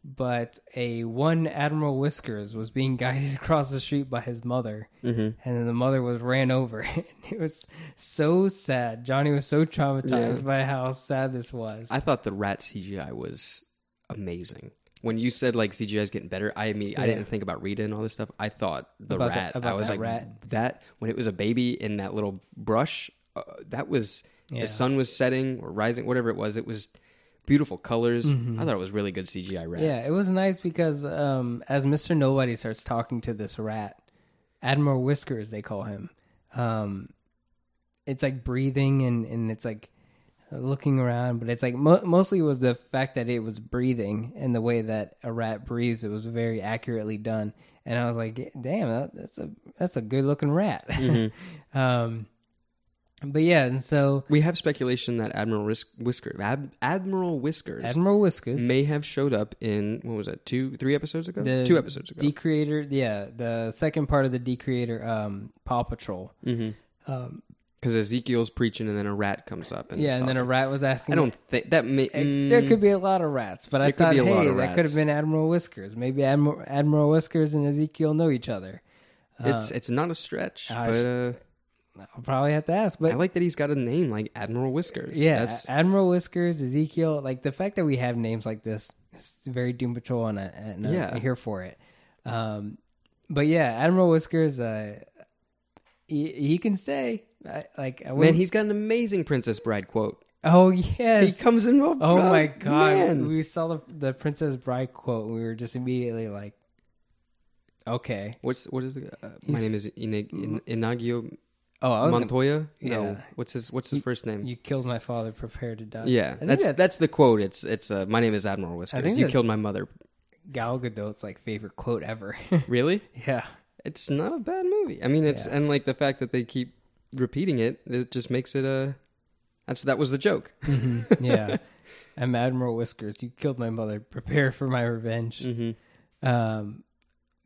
C: but a one Admiral Whiskers was being guided across the street by his mother, and then the mother was ran over. it was so sad. Johnny was so traumatized
D: Yeah.
C: by how sad this was.
D: I thought the rat CGI was amazing. When you said like CGI is getting better, I mean I didn't think about Rita and all this stuff. I thought the
C: About
D: rat.
C: about
D: I was
C: that
D: like
C: rat.
D: that when it was a baby in that little brush. Uh, that was
C: Yeah.
D: the sun was setting or rising, whatever it was. It was beautiful colors. I thought it was really good CGI rat.
C: Mm-hmm. Yeah, it was nice because um, as Mister Nobody starts talking to this rat, Admiral Whiskers, they call him. Um, it's like breathing and and it's like looking around, but it's like mo- mostly it was the fact that it was breathing and the way that a rat breathes. It was very accurately done, and I was like, "Damn, that, that's a that's a good looking rat." um, but yeah, and so
D: We have speculation that Admiral Whisk- Whisker, Ad- Admiral Whiskers,
C: Admiral Whiskers
D: may have showed up in what was it, two, three episodes ago?
C: the
D: two episodes ago.
C: D creator, yeah, the second part of the Decreator, um, Paw Patrol.
D: mm-hmm.
C: Um,
D: Because Ezekiel's preaching, and then a rat comes up. And
C: yeah, and then a rat was asking.
D: I don't think that may.
C: Eh, There
D: mm,
C: could be a lot of rats, but I thought,
D: be a lot
C: hey, that could have been Admiral Whiskers. Maybe Admiral, Admiral Whiskers and Ezekiel know each other.
D: It's it's not a stretch, but uh,
C: I'll probably have to ask. But
D: I like that he's got a name like Admiral Whiskers.
C: yeah,
D: that's
C: Admiral Whiskers, Ezekiel, like the fact that we have names like this is very Doom Patrol, and, I, and I-
D: Yeah.
C: I'm here for it. Um, but yeah, Admiral Whiskers, uh, he, he can stay. I, like, I
D: man. He's got an amazing Princess Bride quote.
C: oh yes, He
D: comes in.
C: Oh my god!
D: man.
C: We saw the the Princess Bride quote. and We were just immediately like, "Okay."
D: What's what is it? Uh, my name is Inag- In- Inagio
C: Oh, I was gonna,
D: Montoya. No,
C: yeah.
D: what's his what's his first name?
C: you killed my father. Prepare to die.
D: yeah, that's,
C: that's,
D: that's the quote. It's it's uh, my name is Admiral Whiskers. You killed my mother.
C: Gal Gadot's like favorite quote ever.
D: Really?
C: yeah,
D: It's not a bad movie. I mean, it's
C: Yeah.
D: and like the fact that they keep repeating it, it just makes it a. That's that was the joke.
C: yeah. I'm Admiral Whiskers. You killed my mother. Prepare for my revenge.
D: Mm-hmm.
C: Um,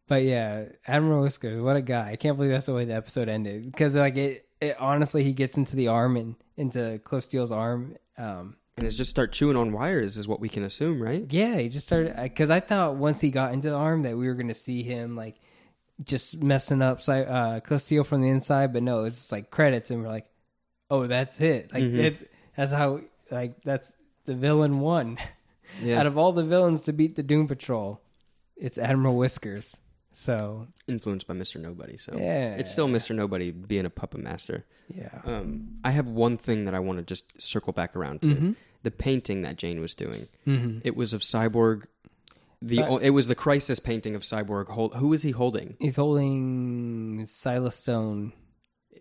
C: but yeah, Admiral Whiskers, what a guy! I can't believe that's the way the episode ended because like it, it honestly, he gets into the arm and into Cliff Steele's arm. Um,
D: And it's just start chewing on wires is what we can assume, right?
C: yeah, he just started because I thought once he got into the arm that we were going to see him like just messing up uh, Steele from the inside, but no, it's just like credits, and we're like, oh, that's it. Like
D: Mhm.
C: it, that's how like that's the villain won.
D: Yeah.
C: Out of all the villains to beat the Doom Patrol, it's Admiral Whiskers. So
D: Influenced by Mr. Nobody, so
C: Yeah.
D: it's still Mr. Nobody being a puppet master.
C: yeah,
D: Um, I have one thing that I want to just circle back around to:
C: Mhm.
D: the painting that Jane was doing.
C: hmm
D: It was of Cyborg. The
C: Cy-
D: it was the crisis painting of Cyborg. Hold, who is he holding?
C: he's holding Silas Stone.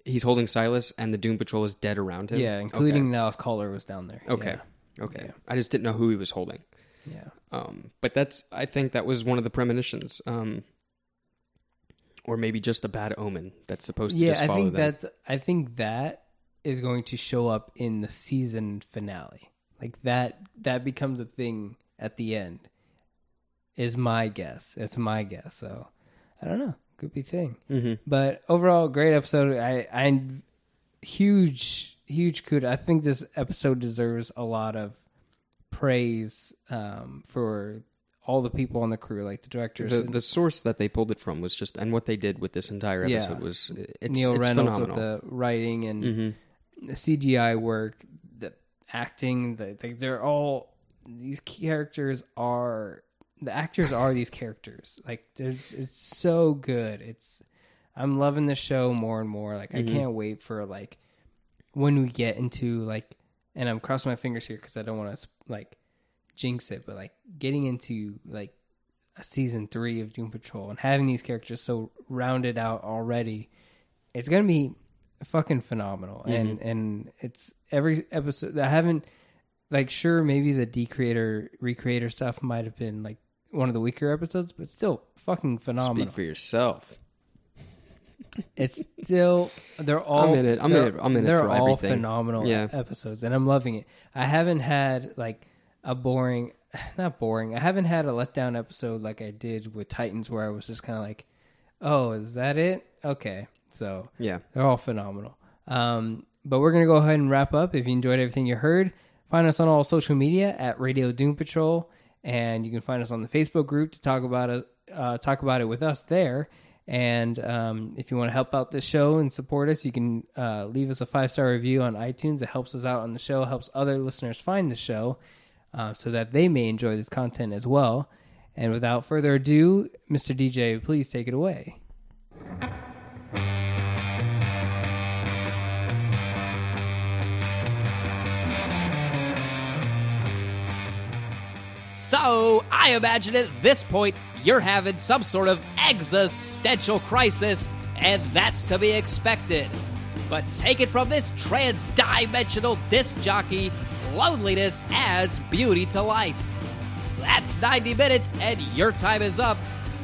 D: He's holding Silas, and the Doom Patrol is dead around him.
C: Yeah, including Niles Caulder was down there.
D: Okay. Okay,
C: Yeah.
D: I just didn't know who he was holding.
C: Yeah.
D: Um, but that's I think that was one of the premonitions. Um, or maybe just a bad omen that's supposed to
C: Yeah,
D: just
C: I think
D: them.
C: that's I think that is going to show up in the season finale. Like that that becomes a thing at the end. Is my guess. It's my guess. So I don't know. Could be a thing.
D: Mhm.
C: But overall, great episode. I I huge huge kudos. I think this episode deserves a lot of praise um, for all the people on the crew, like the directors,
D: The,
C: and
D: the source that they pulled it from was just, and what they did with this entire
C: Yeah.
D: episode was it's,
C: Neil
D: it's
C: Reynolds
D: phenomenal.
C: with the writing and
D: Mhm.
C: the CGI work, the acting. The, the, they're all these characters are the actors are these characters. Like it's so good. It's I'm loving the show more and more. Like I mm-hmm. can't wait for like when we get into like, and I'm crossing my fingers here because I don't want to like jinx it, but like getting into like a season three of Doom Patrol and having these characters so rounded out already, it's gonna be fucking phenomenal. Mm-hmm. And and it's every episode. I haven't like sure maybe the decreator recreator stuff might have been like one of the weaker episodes, but still fucking phenomenal.
D: Speak for yourself.
C: It's still they're all
D: I'm in it. I'm in it. I'm in it
C: they're
D: for
C: all
D: everything.
C: phenomenal
D: Yeah.
C: episodes, and I'm loving it. I haven't had like a boring, not boring. I haven't had a letdown episode like I did with Titans, where I was just kind of like, "Oh, is that it?" Okay, so
D: Yeah.
C: they're all phenomenal. Um, but we're gonna go ahead and wrap up. If you enjoyed everything you heard, find us on all social media at Radio Doom Patrol, and you can find us on the Facebook group to talk about it. Uh, talk about it with us there. And um, if you want to help out the show and support us, you can uh, leave us a five star review on iTunes. It helps us out on the show, helps other listeners find the show, uh, so that they may enjoy this content as well. And without further ado, Mr. DJ, please take it away.
B: So, I imagine at this point, you're having some sort of existential crisis, and that's to be expected. But take it from this trans dimensional disc jockey, loneliness adds beauty to life. That's 90 minutes, and your time is up.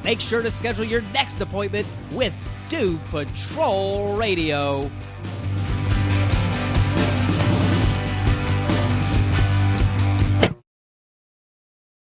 B: Make sure to schedule your next appointment with Doom Patrol Radio.